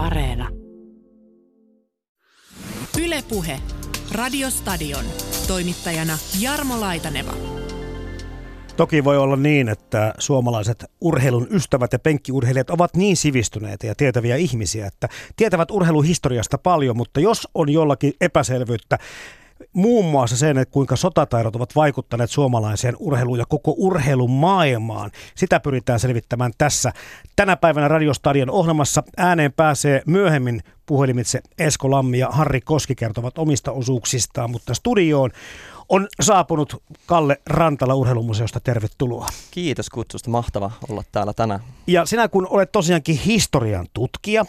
Areena. Ylepuhe. Radiostadion. Toimittajana Jarmo Laitaneva. Toki voi olla niin, että suomalaiset urheilun ystävät ja penkkiurheilijat ovat niin sivistyneitä ja tietäviä ihmisiä, että tietävät urheiluhistoriasta paljon, mutta jos on jollakin epäselvyyttä, muun muassa sen, että kuinka sotataidot ovat vaikuttaneet suomalaiseen urheiluun ja koko urheilun maailmaan. Sitä pyritään selvittämään tässä. Tänä päivänä Radiostadion ohjelmassa ääneen pääsee myöhemmin puhelimitse Esko Lammi ja Harri Koski kertovat omista osuuksistaan, mutta studioon on saapunut Kalle Rantala Urheilumuseosta. Tervetuloa. Kiitos kutsusta. Mahtava olla täällä tänään. Ja sinä kun olet tosiaankin historian tutkija,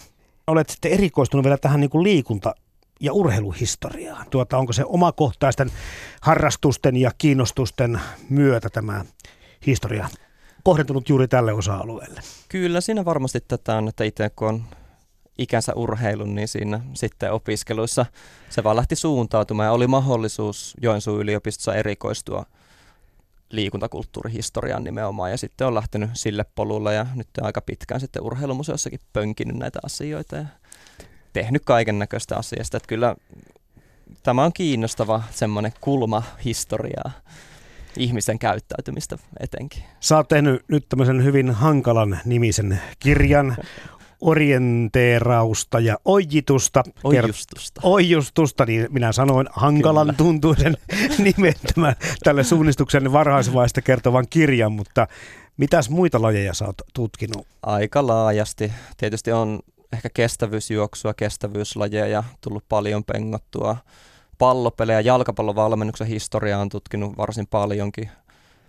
olet sitten erikoistunut vielä tähän niin kuin liikunta ja urheiluhistoriaan. Tuota, onko se omakohtaisten harrastusten ja kiinnostusten myötä tämä historia kohdentunut juuri tälle osa-alueelle? Kyllä siinä varmasti tätä on, että itse kun on ikänsä urheilun, niin siinä sitten opiskeluissa se vaan lähti suuntautumaan ja oli mahdollisuus Joensuun yliopistossa erikoistua liikuntakulttuurihistoriaan nimenomaan ja sitten on lähtenyt sille polulle ja nyt on aika pitkään sitten urheilumuseossakin pönkinyt näitä asioita ja tehnyt kaiken näköistä asiasta. Että kyllä tämä on kiinnostava semmoinen kulma historiaa ihmisen käyttäytymistä etenkin. Sä oot tehnyt nyt tämmöisen hyvin hankalan nimisen kirjan orienteerausta ja ojitusta. Oijustusta. Oijustusta, niin minä sanoin hankalan Kyllä. tuntuisen nimen tämän, tälle suunnistuksen varhaisvaiheesta kertovan kirjan, mutta mitäs muita lajeja sä oot tutkinut? Aika laajasti. Tietysti on ehkä kestävyysjuoksua, kestävyyslajeja tullut paljon pengottua. Pallopelejä, jalkapallovalmennuksen historiaa on tutkinut varsin paljonkin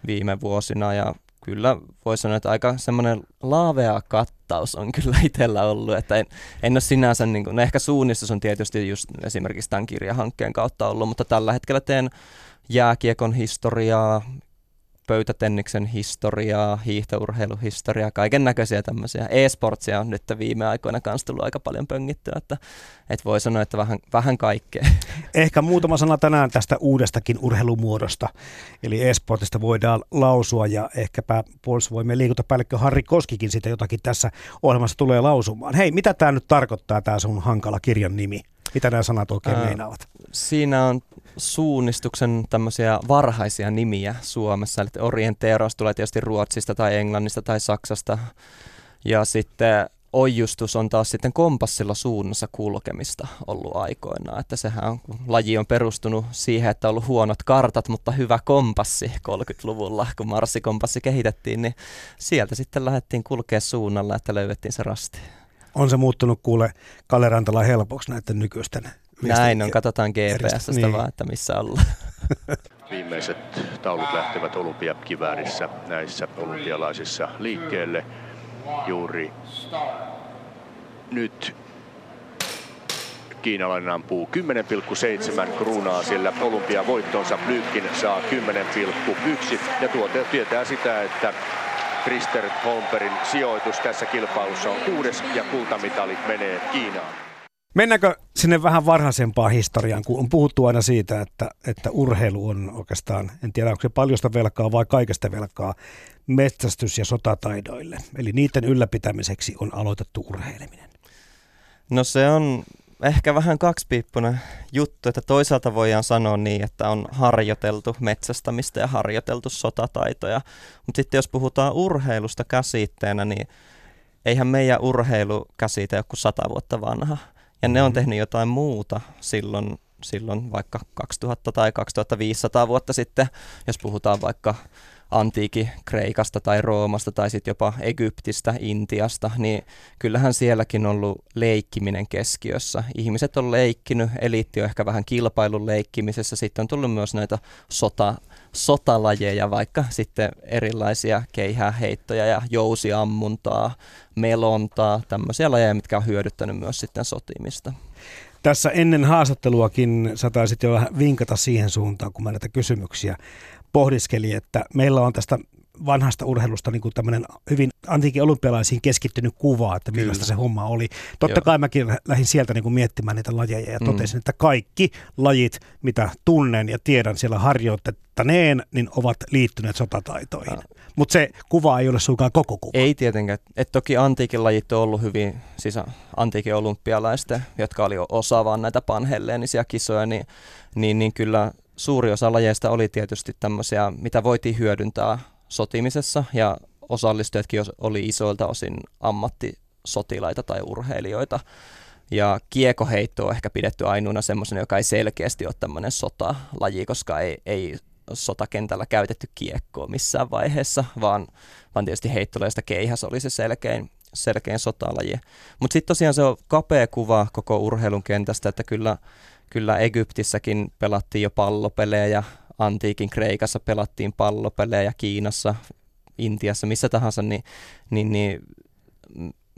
viime vuosina ja kyllä voi sanoa, että aika semmoinen laavea kattaus on kyllä itsellä ollut, että en, en ole sinänsä, niin kuin, no ehkä suunnistus on tietysti just esimerkiksi tämän kirjahankkeen kautta ollut, mutta tällä hetkellä teen jääkiekon historiaa, pöytätenniksen historiaa, hiihtourheiluhistoriaa, kaiken näköisiä tämmöisiä. E-sportsia on nyt viime aikoina kanssa tullut aika paljon pöngittyä, että, että voi sanoa, että vähän, vähän kaikkea. Ehkä muutama sana tänään tästä uudestakin urheilumuodosta, eli e-sportista voidaan lausua ja ehkäpä puolustusvoimien liikuntapäällikkö Harri Koskikin sitä jotakin tässä ohjelmassa tulee lausumaan. Hei, mitä tämä nyt tarkoittaa, tämä sun hankala kirjan nimi? Mitä nämä sanat oikein meinaavat? Siinä on suunnistuksen tämmöisiä varhaisia nimiä Suomessa. Eli orienteeraus tulee tietysti Ruotsista tai Englannista tai Saksasta. Ja sitten ojustus on taas sitten kompassilla suunnassa kulkemista ollut aikoinaan. Että sehän on, laji on perustunut siihen, että on ollut huonot kartat, mutta hyvä kompassi 30-luvulla, kun marssikompassi kehitettiin, niin sieltä sitten lähdettiin kulkea suunnalla, että löydettiin se rasti. On se muuttunut kuule Kalle Rantala helpoksi näiden nykyisten näin on, katsotaan GPSstä niin. vaan, että missä ollaan. Viimeiset taulut lähtevät olympiakiväärissä näissä olympialaisissa liikkeelle. Juuri nyt kiinalainen ampuu 10,7 kruunaa sillä olympiavoittonsa. Blykin saa 10,1 ja tuo tietää sitä, että Krister Holmperin sijoitus tässä kilpailussa on kuudes ja kultamitali menee Kiinaan. Mennäänkö sinne vähän varhaisempaan historiaan, kun on puhuttu aina siitä, että, että urheilu on oikeastaan, en tiedä onko se paljosta velkaa vai kaikesta velkaa, metsästys- ja sotataidoille. Eli niiden ylläpitämiseksi on aloitettu urheileminen. No se on ehkä vähän kaksipiippunen juttu, että toisaalta voidaan sanoa niin, että on harjoiteltu metsästämistä ja harjoiteltu sotataitoja. Mutta sitten jos puhutaan urheilusta käsitteenä, niin eihän meidän urheilukäsite joku sata vuotta vanha ja ne on tehnyt jotain muuta silloin, silloin vaikka 2000 tai 2500 vuotta sitten, jos puhutaan vaikka antiikin Kreikasta tai Roomasta tai sitten jopa Egyptistä, Intiasta, niin kyllähän sielläkin on ollut leikkiminen keskiössä. Ihmiset on leikkinyt, eliitti on ehkä vähän kilpailun leikkimisessä, sitten on tullut myös näitä sota, sotalajeja, vaikka sitten erilaisia keihääheittoja ja jousiammuntaa, melontaa, tämmöisiä lajeja, mitkä on hyödyttänyt myös sitten sotimista. Tässä ennen haastatteluakin sä taisit jo vähän vinkata siihen suuntaan, kun mä näitä kysymyksiä pohdiskeli, että meillä on tästä vanhasta urheilusta niin kuin tämmöinen hyvin antiikin olympialaisiin keskittynyt kuva, että millaista Kyllä. se homma oli. Totta Joo. kai mäkin lähdin sieltä niin kuin miettimään niitä lajeja ja mm. totesin, että kaikki lajit, mitä tunnen ja tiedän siellä harjoitettaneen, niin ovat liittyneet sotataitoihin. Ja. Mutta se kuva ei ole suinkaan koko kuva. Ei tietenkään. Et toki antiikin lajit on ollut hyvin, siis antiikin olympialaisten, jotka oli osa vaan näitä panhelleenisia kisoja, niin, niin, niin kyllä suuri osa lajeista oli tietysti tämmöisiä, mitä voitiin hyödyntää sotimisessa ja osallistujatkin oli isoilta osin ammattisotilaita tai urheilijoita. Ja kiekoheitto on ehkä pidetty ainoana semmoisen, joka ei selkeästi ole tämmöinen sotalaji, koska ei, ei sotakentällä käytetty kiekkoa missään vaiheessa, vaan, vaan tietysti heittoleista keihäs oli se selkein, selkein sotalaji. Mutta sitten tosiaan se on kapea kuva koko urheilun kentästä, että kyllä, kyllä Egyptissäkin pelattiin jo pallopelejä, antiikin Kreikassa pelattiin pallopelejä, Kiinassa, Intiassa, missä tahansa, niin, niin, niin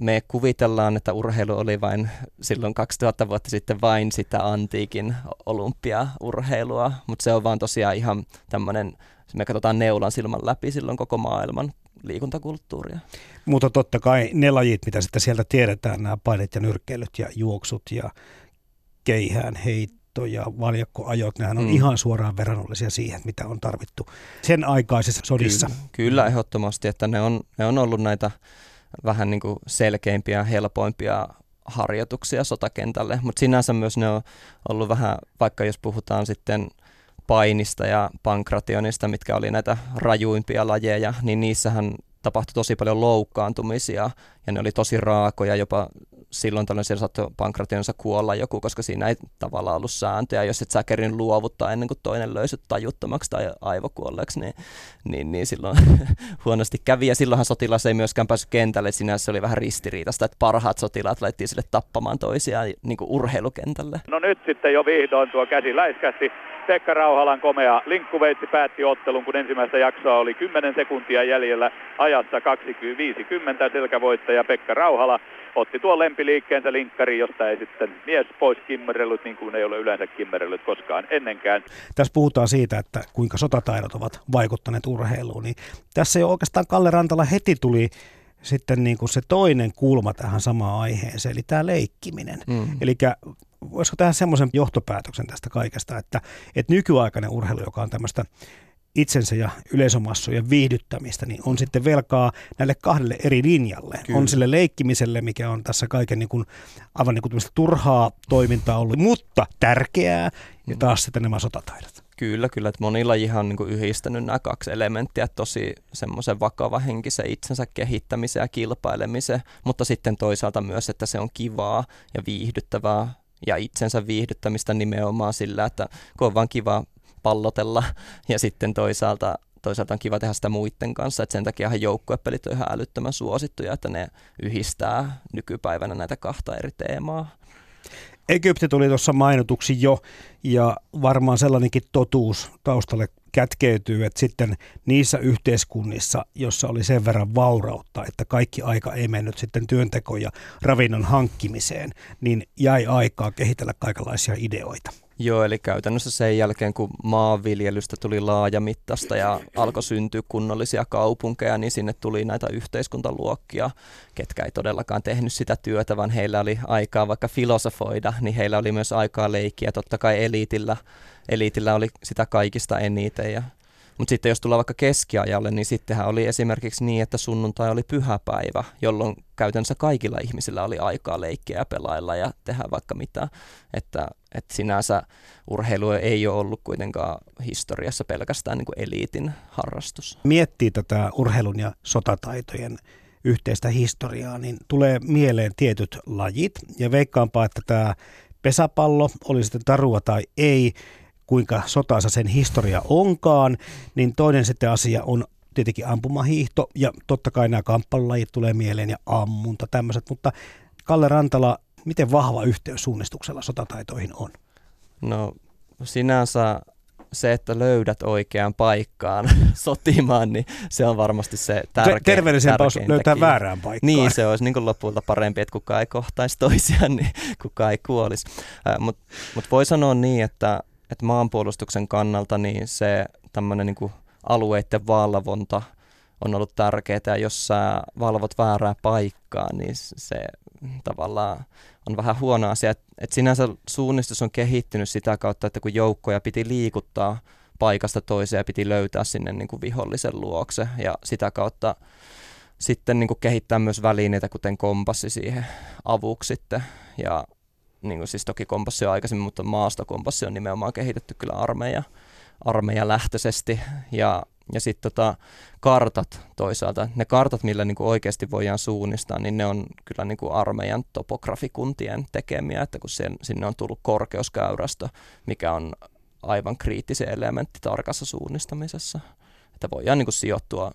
me kuvitellaan, että urheilu oli vain silloin 2000 vuotta sitten vain sitä antiikin olympiaurheilua, mutta se on vaan tosiaan ihan tämmöinen, me katsotaan neulan silmän läpi silloin koko maailman liikuntakulttuuria. Mutta totta kai ne lajit, mitä sitten sieltä tiedetään, nämä painet ja nyrkkeilyt ja juoksut ja keihään heitto ja valjakkoajot, nehän on mm. ihan suoraan verrannollisia siihen, mitä on tarvittu sen aikaisessa sodissa. Kyllä, kyllä ehdottomasti, että ne on, ne on ollut näitä vähän niin kuin selkeimpiä, helpoimpia harjoituksia sotakentälle, mutta sinänsä myös ne on ollut vähän, vaikka jos puhutaan sitten painista ja pankrationista, mitkä oli näitä rajuimpia lajeja, niin niissähän tapahtui tosi paljon loukkaantumisia ja ne oli tosi raakoja, jopa silloin tällöin siellä saattoi pankrationsa kuolla joku, koska siinä ei tavallaan ollut sääntöjä. Jos et sä kerin luovuttaa ennen kuin toinen löysyt tajuttomaksi tai aivokuolleeksi, niin, niin, niin silloin huonosti kävi. Ja silloinhan sotilas ei myöskään päässyt kentälle, siinä se oli vähän ristiriitasta, että parhaat sotilaat laittiin sille tappamaan toisiaan niin kuin urheilukentälle. No nyt sitten jo vihdoin tuo käsi läiskästi Pekka Rauhalan komea linkkuveitsi päätti ottelun, kun ensimmäistä jaksoa oli 10 sekuntia jäljellä ajassa 2.50 selkävoittaja Pekka Rauhala otti tuon lempiliikkeensä linkkari, josta ei sitten mies pois kimmerellyt, niin kuin ei ole yleensä kimmerellyt koskaan ennenkään. Tässä puhutaan siitä, että kuinka sotataidot ovat vaikuttaneet urheiluun, niin tässä jo oikeastaan Kalle Rantala heti tuli sitten niin kuin se toinen kulma tähän samaan aiheeseen, eli tämä leikkiminen. Mm. Eli voisiko tehdä semmoisen johtopäätöksen tästä kaikesta, että, että nykyaikainen urheilu, joka on tämmöistä itsensä ja yleisömassojen viihdyttämistä, niin on sitten velkaa näille kahdelle eri linjalle. Kyllä. On sille leikkimiselle, mikä on tässä kaiken niin kuin, aivan niin kuin turhaa toimintaa ollut, mutta tärkeää, ja taas sitten nämä sotataidot. Kyllä, kyllä. Että moni lajihan on niin yhdistänyt nämä kaksi elementtiä, tosi semmoisen vakava henkisen itsensä kehittämisen ja kilpailemisen, mutta sitten toisaalta myös, että se on kivaa ja viihdyttävää ja itsensä viihdyttämistä nimenomaan sillä, että kun on vaan kiva pallotella ja sitten toisaalta toisaalta on kiva tehdä sitä muiden kanssa, että sen takia joukkuepelit on ihan älyttömän suosittuja, että ne yhdistää nykypäivänä näitä kahta eri teemaa. Egypti tuli tuossa mainituksi jo, ja varmaan sellainenkin totuus taustalle kätkeytyy, että sitten niissä yhteiskunnissa, jossa oli sen verran vaurautta, että kaikki aika ei mennyt sitten työnteko ja ravinnon hankkimiseen, niin jäi aikaa kehitellä kaikenlaisia ideoita. Joo, eli käytännössä sen jälkeen, kun maanviljelystä tuli laajamittaista ja alkoi syntyä kunnollisia kaupunkeja, niin sinne tuli näitä yhteiskuntaluokkia, ketkä ei todellakaan tehnyt sitä työtä, vaan heillä oli aikaa vaikka filosofoida, niin heillä oli myös aikaa leikkiä. Totta kai eliitillä, eliitillä oli sitä kaikista eniten ja mutta sitten jos tullaan vaikka keskiajalle, niin sittenhän oli esimerkiksi niin, että sunnuntai oli pyhäpäivä, jolloin käytännössä kaikilla ihmisillä oli aikaa leikkiä ja pelailla ja tehdä vaikka mitä. Että, että sinänsä urheilu ei ole ollut kuitenkaan historiassa pelkästään niin kuin eliitin harrastus. Miettii tätä urheilun ja sotataitojen yhteistä historiaa, niin tulee mieleen tietyt lajit. Ja veikkaanpa, että tämä pesäpallo, oli sitten tarua tai ei, kuinka sotaansa sen historia onkaan, niin toinen sitten asia on tietenkin ampumahiihto ja totta kai nämä kamppailulajit tulee mieleen ja ammunta tämmöiset, mutta Kalle Rantala, miten vahva yhteys suunnistuksella sotataitoihin on? No sinänsä se, että löydät oikean paikkaan sotimaan, niin se on varmasti se tärkein. Terveellisempää olisi löytää väärään paikkaan. Niin, se olisi niin lopulta parempi, että kukaan ei kohtaisi toisiaan, niin kukaan ei kuolisi. Äh, Mutta mut voi sanoa niin, että että maanpuolustuksen kannalta niin se tämmöinen niin alueiden valvonta on ollut tärkeää, ja jos sä valvot väärää paikkaa, niin se tavallaan on vähän huono asia. Et, et sinänsä suunnistus on kehittynyt sitä kautta, että kun joukkoja piti liikuttaa paikasta toiseen ja piti löytää sinne niin kuin vihollisen luokse ja sitä kautta sitten niin kuin kehittää myös välineitä, kuten kompassi siihen avuksi sitten. Ja niin kuin siis toki kompassi on aikaisemmin, mutta maastokompassi on nimenomaan kehitetty kyllä armeija, armeija lähtöisesti. Ja, ja sitten tota, kartat toisaalta, ne kartat, millä niin kuin oikeasti voidaan suunnistaa, niin ne on kyllä niin kuin armeijan topografikuntien tekemiä, että kun sen, sinne on tullut korkeuskäyrästö, mikä on aivan kriittinen elementti tarkassa suunnistamisessa. Että voidaan niin kuin sijoittua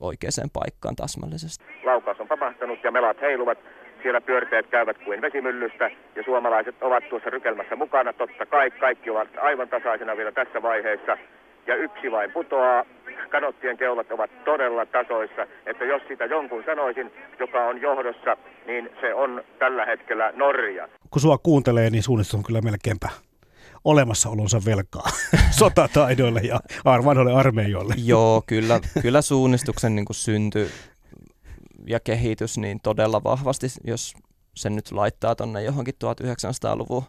oikeaan paikkaan täsmällisesti. Laukaus on tapahtunut ja melat heiluvat. Siellä pyörteet käyvät kuin vesimyllystä ja suomalaiset ovat tuossa rykelmässä mukana. Totta kai kaikki ovat aivan tasaisena vielä tässä vaiheessa. Ja yksi vain putoaa. Kanottien keulat ovat todella tasoissa, että jos sitä jonkun sanoisin, joka on johdossa, niin se on tällä hetkellä Norja. Kun sua kuuntelee, niin suunnistus on kyllä melkeinpä olemassaolonsa velkaa sotataidoille ja vanhoille armeijoille. Joo, kyllä, kyllä suunnistuksen niin synty ja kehitys niin todella vahvasti, jos sen nyt laittaa tuonne johonkin 1900-luvun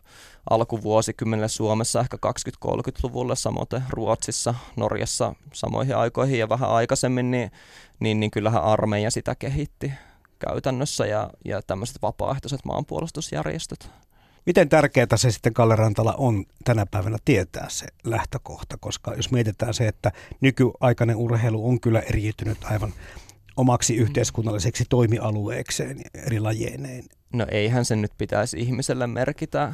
alkuvuosikymmenelle Suomessa, ehkä 20-30-luvulle, samoin Ruotsissa, Norjassa samoihin aikoihin ja vähän aikaisemmin, niin, niin, niin kyllähän armeija sitä kehitti käytännössä ja, ja tämmöiset vapaaehtoiset maanpuolustusjärjestöt. Miten tärkeää se sitten Kalle Rantala on tänä päivänä tietää se lähtökohta, koska jos mietitään se, että nykyaikainen urheilu on kyllä eriytynyt aivan omaksi yhteiskunnalliseksi toimialueekseen eri lajeineen. No eihän sen nyt pitäisi ihmiselle merkitä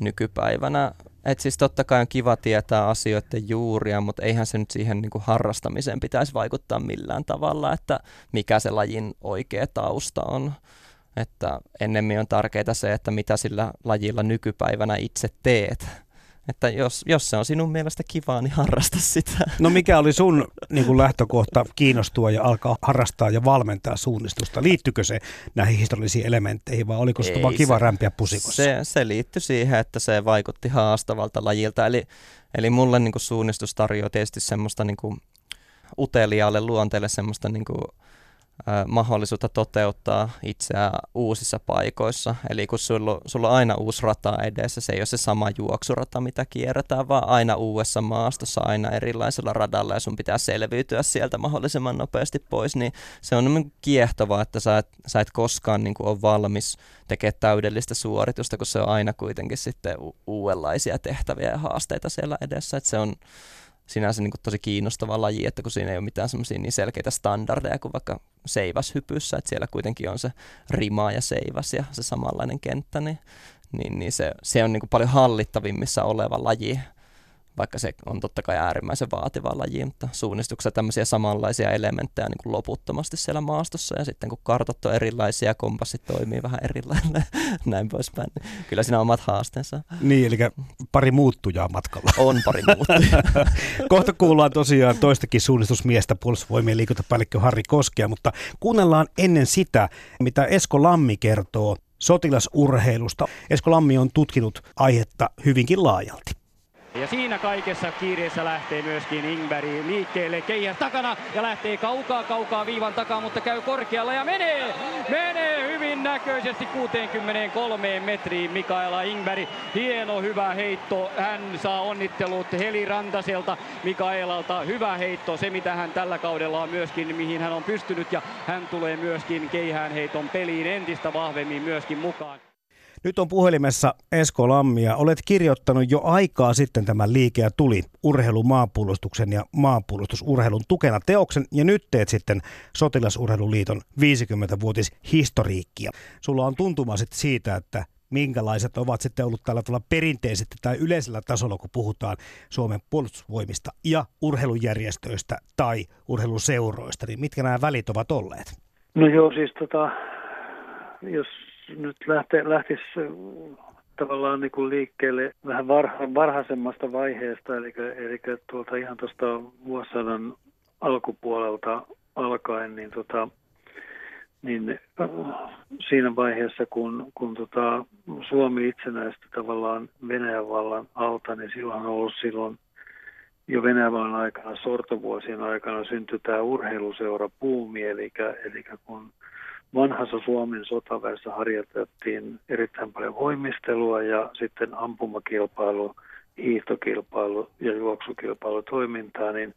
nykypäivänä. Et siis totta kai on kiva tietää asioiden juuria, mutta eihän se nyt siihen niin kuin harrastamiseen pitäisi vaikuttaa millään tavalla, että mikä se lajin oikea tausta on. Että ennemmin on tärkeää se, että mitä sillä lajilla nykypäivänä itse teet. Että jos, jos se on sinun mielestä kivaa, niin harrasta sitä. No mikä oli sun niin kuin lähtökohta kiinnostua ja alkaa harrastaa ja valmentaa suunnistusta? Liittyykö se näihin historiallisiin elementteihin vai oliko se vaan kiva rämpiä pusikossa? Se, se liittyi siihen, että se vaikutti haastavalta lajilta. Eli, eli mulle niin kuin suunnistus tarjoaa tietysti semmoista niin kuin uteliaalle luonteelle semmoista niin kuin mahdollisuutta toteuttaa itseään uusissa paikoissa. Eli kun sulla, sulla on aina uusi rata edessä, se ei ole se sama juoksurata, mitä kierretään, vaan aina uudessa maastossa, aina erilaisella radalla ja sun pitää selviytyä sieltä mahdollisimman nopeasti pois, niin se on niin kiehtovaa, että sä et, sä et koskaan niin kuin ole valmis tekemään täydellistä suoritusta, kun se on aina kuitenkin sitten u- uudenlaisia tehtäviä ja haasteita siellä edessä, että se on sinänsä niin kuin tosi kiinnostava laji, että kun siinä ei ole mitään semmoisia niin selkeitä standardeja kuin vaikka seivashypyssä, että siellä kuitenkin on se rima ja seivas ja se samanlainen kenttä, niin, niin, niin se, se on niin kuin paljon hallittavimmissa oleva laji vaikka se on totta kai äärimmäisen vaativa laji, mutta suunnistuksessa tämmöisiä samanlaisia elementtejä niin kuin loputtomasti siellä maastossa, ja sitten kun kartat on erilaisia kompassit toimii vähän erilainen, näin poispäin, niin kyllä siinä on omat haasteensa. Niin, eli pari muuttujaa matkalla. On pari muuttujaa. Kohta kuullaan tosiaan toistakin suunnistusmiestä, puolustusvoimien liikuntapäällikkö Harri Koskea, mutta kuunnellaan ennen sitä, mitä Esko Lammi kertoo sotilasurheilusta. Esko Lammi on tutkinut aihetta hyvinkin laajalti. Ja siinä kaikessa kiireessä lähtee myöskin Ingberg liikkeelle keihäs takana ja lähtee kaukaa kaukaa viivan takaa, mutta käy korkealla ja menee, menee hyvin näköisesti 63 metriin Mikaela Ingberg. Hieno hyvä heitto, hän saa onnittelut Heli Rantaselta Mikaelalta. Hyvä heitto, se mitä hän tällä kaudella on myöskin, mihin hän on pystynyt ja hän tulee myöskin keihään heiton peliin entistä vahvemmin myöskin mukaan. Nyt on puhelimessa Esko Lammia. Olet kirjoittanut jo aikaa sitten tämän liike ja tuli urheilumaapuolustuksen ja maanpuolustusurheilun tukena teoksen ja nyt teet sitten Sotilasurheiluliiton 50-vuotis historiikkia. Sulla on tuntuma sitten siitä, että minkälaiset ovat sitten ollut tällä tavalla perinteisesti tai yleisellä tasolla, kun puhutaan Suomen puolustusvoimista ja urheilujärjestöistä tai urheiluseuroista, niin mitkä nämä välit ovat olleet? No joo, siis tota, jos nyt lähte, lähtisi tavallaan niin kuin liikkeelle vähän varha, varhaisemmasta vaiheesta, eli, eli tuolta ihan tuosta vuosisadan alkupuolelta alkaen, niin, tota, niin siinä vaiheessa, kun, kun tota Suomi itsenäistyi tavallaan Venäjän vallan alta, niin silloin on ollut silloin jo Venäjän aikana, sortovuosien aikana syntyi tämä urheiluseura puumi, eli, eli kun vanhassa Suomen sotaväessä harjoitettiin erittäin paljon voimistelua ja sitten ampumakilpailu, hiihtokilpailu ja juoksukilpailu toimintaa, niin,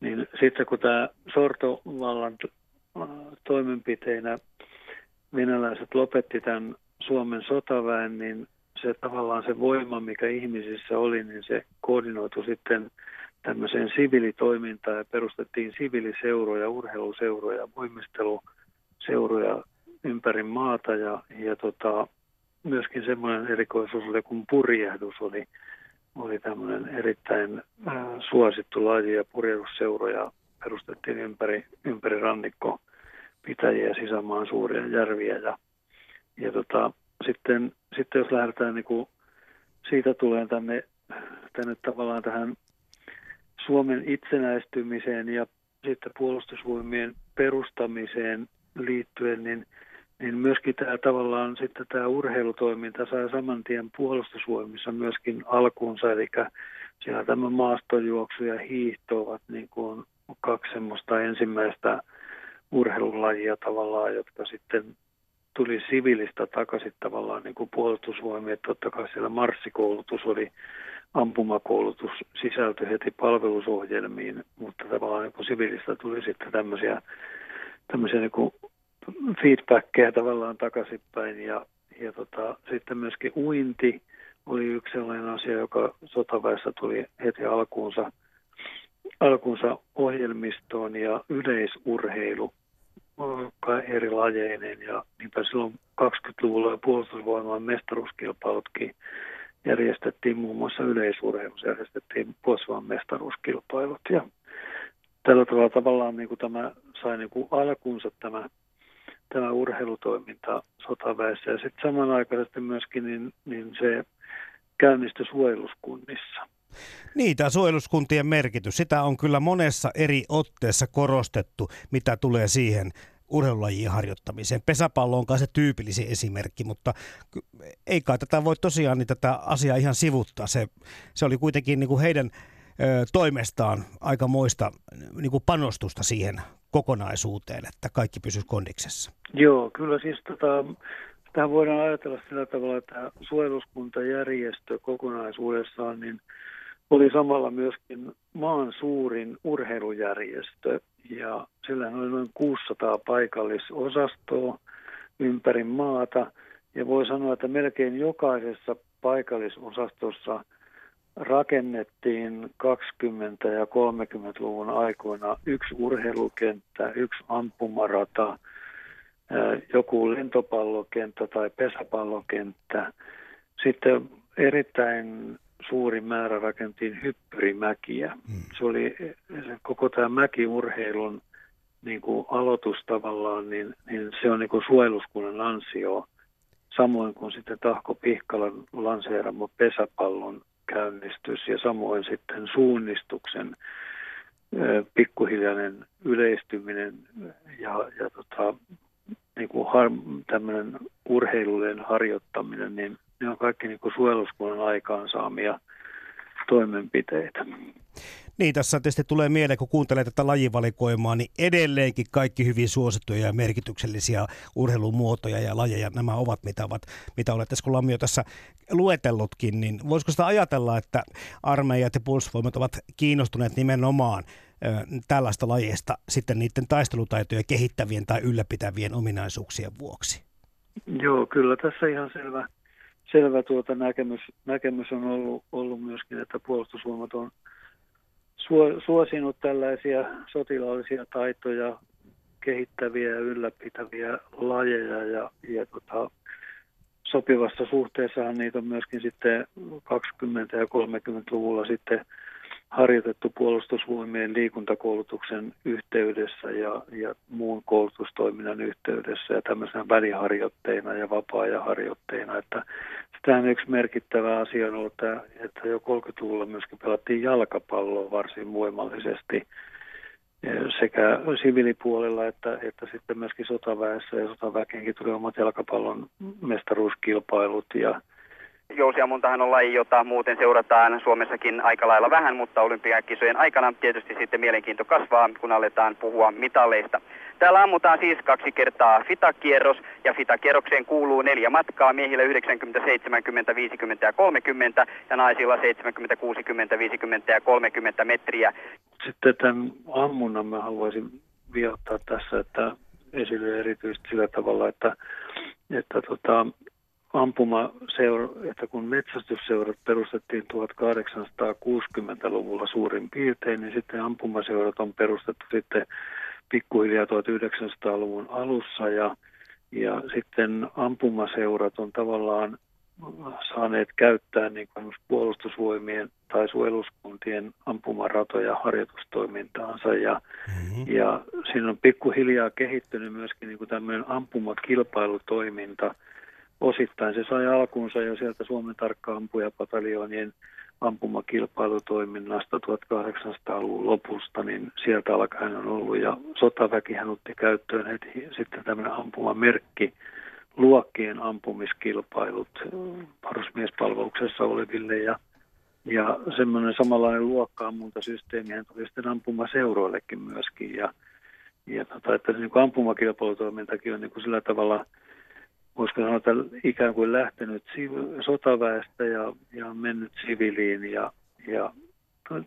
niin sitten kun tämä sortovallan äh, toimenpiteinä venäläiset lopetti tämän Suomen sotaväen, niin se tavallaan se voima, mikä ihmisissä oli, niin se koordinoitu sitten tämmöiseen siviilitoimintaan ja perustettiin siviiliseuroja, urheiluseuroja, voimisteluseuroja ympäri maata ja, ja tota, myöskin semmoinen erikoisuus oli, kun purjehdus oli, oli tämmöinen erittäin äh, suosittu laji ja purjehdusseuroja perustettiin ympäri, ympäri rannikko pitäjiä sisämaan suuria järviä ja, ja tota, sitten, sitten jos lähdetään niin kuin siitä tulee tänne, tänne tavallaan tähän Suomen itsenäistymiseen ja sitten puolustusvoimien perustamiseen liittyen, niin, niin myöskin tämä tavallaan sitten tämä urheilutoiminta sai saman tien puolustusvoimissa myöskin alkuunsa, eli siellä tämä maastojuoksu ja hiihto ovat niin kuin kaksi semmoista ensimmäistä urheilulajia tavallaan, jotka sitten tuli sivilistä takaisin tavallaan niin kuin puolustusvoimia. Totta kai siellä marssikoulutus oli, ampumakoulutus sisältö heti palvelusohjelmiin, mutta tavallaan niin kuin sivilistä tuli sitten tämmöisiä, tämmöisiä niin kuin feedbackkejä tavallaan takaisinpäin. Ja, ja tota, sitten myöskin uinti oli yksi sellainen asia, joka sotaväessä tuli heti alkuunsa, alkuunsa ohjelmistoon. Ja yleisurheilu eri lajeinen ja niinpä silloin 20-luvulla puolustusvoiman mestaruuskilpailutkin järjestettiin. Muun muassa yleisurheilussa, järjestettiin puolustusvoiman mestaruuskilpailut. Ja tällä tavalla tavallaan niin kuin tämä sai niin kuin alkuunsa tämä, tämä urheilutoiminta sotaväessä ja sitten samanaikaisesti myöskin niin, niin se käynnistyi suojeluskunnissa. Niin, tämä suojeluskuntien merkitys, sitä on kyllä monessa eri otteessa korostettu, mitä tulee siihen urheilulajien harjoittamiseen. Pesäpallo on se tyypillisin esimerkki, mutta ei kai tätä voi tosiaan niin tätä asiaa ihan sivuttaa. Se, se oli kuitenkin niin kuin heidän toimestaan aika moista niin kuin panostusta siihen kokonaisuuteen, että kaikki pysyisi kondiksessa. Joo, kyllä siis tota, tähän voidaan ajatella sillä tavalla, että suojeluskuntajärjestö kokonaisuudessaan niin – oli samalla myöskin maan suurin urheilujärjestö ja sillä oli noin 600 paikallisosastoa ympäri maata. Ja voi sanoa, että melkein jokaisessa paikallisosastossa rakennettiin 20- ja 30-luvun aikoina yksi urheilukenttä, yksi ampumarata, joku lentopallokenttä tai pesäpallokenttä. Sitten erittäin suuri määrä rakentiin hyppyrimäkiä. Hmm. Se oli koko tämä mäkiurheilun niin kuin aloitus tavallaan, niin, niin se on niin kuin suojeluskunnan ansio, samoin kuin sitten Tahko Pihkalan lanseeramo pesäpallon käynnistys ja samoin sitten suunnistuksen pikkuhiljainen yleistyminen ja, ja tota, niin kuin har, tämmöinen urheilullinen harjoittaminen, niin ne on kaikki niin kuin suojeluskunnan aikaansaamia toimenpiteitä. Niin, tässä tietysti tulee mieleen, kun kuuntelee tätä lajivalikoimaa, niin edelleenkin kaikki hyvin suosittuja ja merkityksellisiä urheilumuotoja ja lajeja nämä ovat, mitä, ovat, mitä olette Lamio tässä luetellutkin, niin voisiko sitä ajatella, että armeijat ja puolustusvoimat ovat kiinnostuneet nimenomaan tällaista lajeista sitten niiden taistelutaitoja kehittävien tai ylläpitävien ominaisuuksien vuoksi? Joo, kyllä tässä ihan selvä selvä tuota näkemys, näkemys on ollut, ollut myöskin, että puolustusvoimat on suosinut tällaisia sotilaallisia taitoja kehittäviä ja ylläpitäviä lajeja ja, ja tota, sopivassa suhteessahan niitä on myöskin sitten 20- ja 30-luvulla sitten harjoitettu puolustusvoimien liikuntakoulutuksen yhteydessä ja, ja muun koulutustoiminnan yhteydessä ja tämmöisenä väliharjoitteina ja vapaa-ajan harjoitteina. Että sitähän yksi merkittävä asia on ollut, että, että jo 30-luvulla myöskin pelattiin jalkapalloa varsin voimallisesti sekä siviilipuolella että, että sitten myöskin sotaväessä ja sotaväkeenkin tuli omat jalkapallon mestaruuskilpailut ja Jousiammuntahan on laji, jota muuten seurataan Suomessakin aika lailla vähän, mutta olympiakisojen aikana tietysti sitten mielenkiinto kasvaa, kun aletaan puhua mitaleista. Täällä ammutaan siis kaksi kertaa fitakierros ja fitakierrokseen kuuluu neljä matkaa, miehillä 90, 70, 50 ja 30 ja naisilla 70, 60, 50 ja 30 metriä. Sitten tämän ammunnan mä haluaisin viottaa tässä, että esille erityisesti sillä tavalla, että, että tota, ampumaseura, että kun metsästysseurat perustettiin 1860-luvulla suurin piirtein, niin sitten ampumaseurat on perustettu sitten pikkuhiljaa 1900-luvun alussa ja, ja sitten ampumaseurat on tavallaan saaneet käyttää niin kuin puolustusvoimien tai suojeluskuntien ampumaratoja harjoitustoimintaansa. Ja, mm-hmm. ja siinä on pikkuhiljaa kehittynyt myöskin niin kuin tämmöinen ampumakilpailutoiminta. Osittain se sai alkuunsa jo sieltä Suomen tarkka ampujapataljoonien ampumakilpailutoiminnasta 1800-luvun lopusta, niin sieltä alkaen on ollut. Ja sotaväkihän otti käyttöön heti sitten tämmöinen ampumamerkki, luokkien ampumiskilpailut. Varusmiespalveluksessa oleville ja, ja semmoinen samanlainen luokka-ammuntasysteemihän tuli sitten ampumaseuroillekin myöskin. Ja, ja tota, että niin kuin ampumakilpailutoimintakin on niin sillä tavalla, voisiko sanoa, että ikään kuin lähtenyt sotaväestä ja, ja mennyt siviiliin ja, ja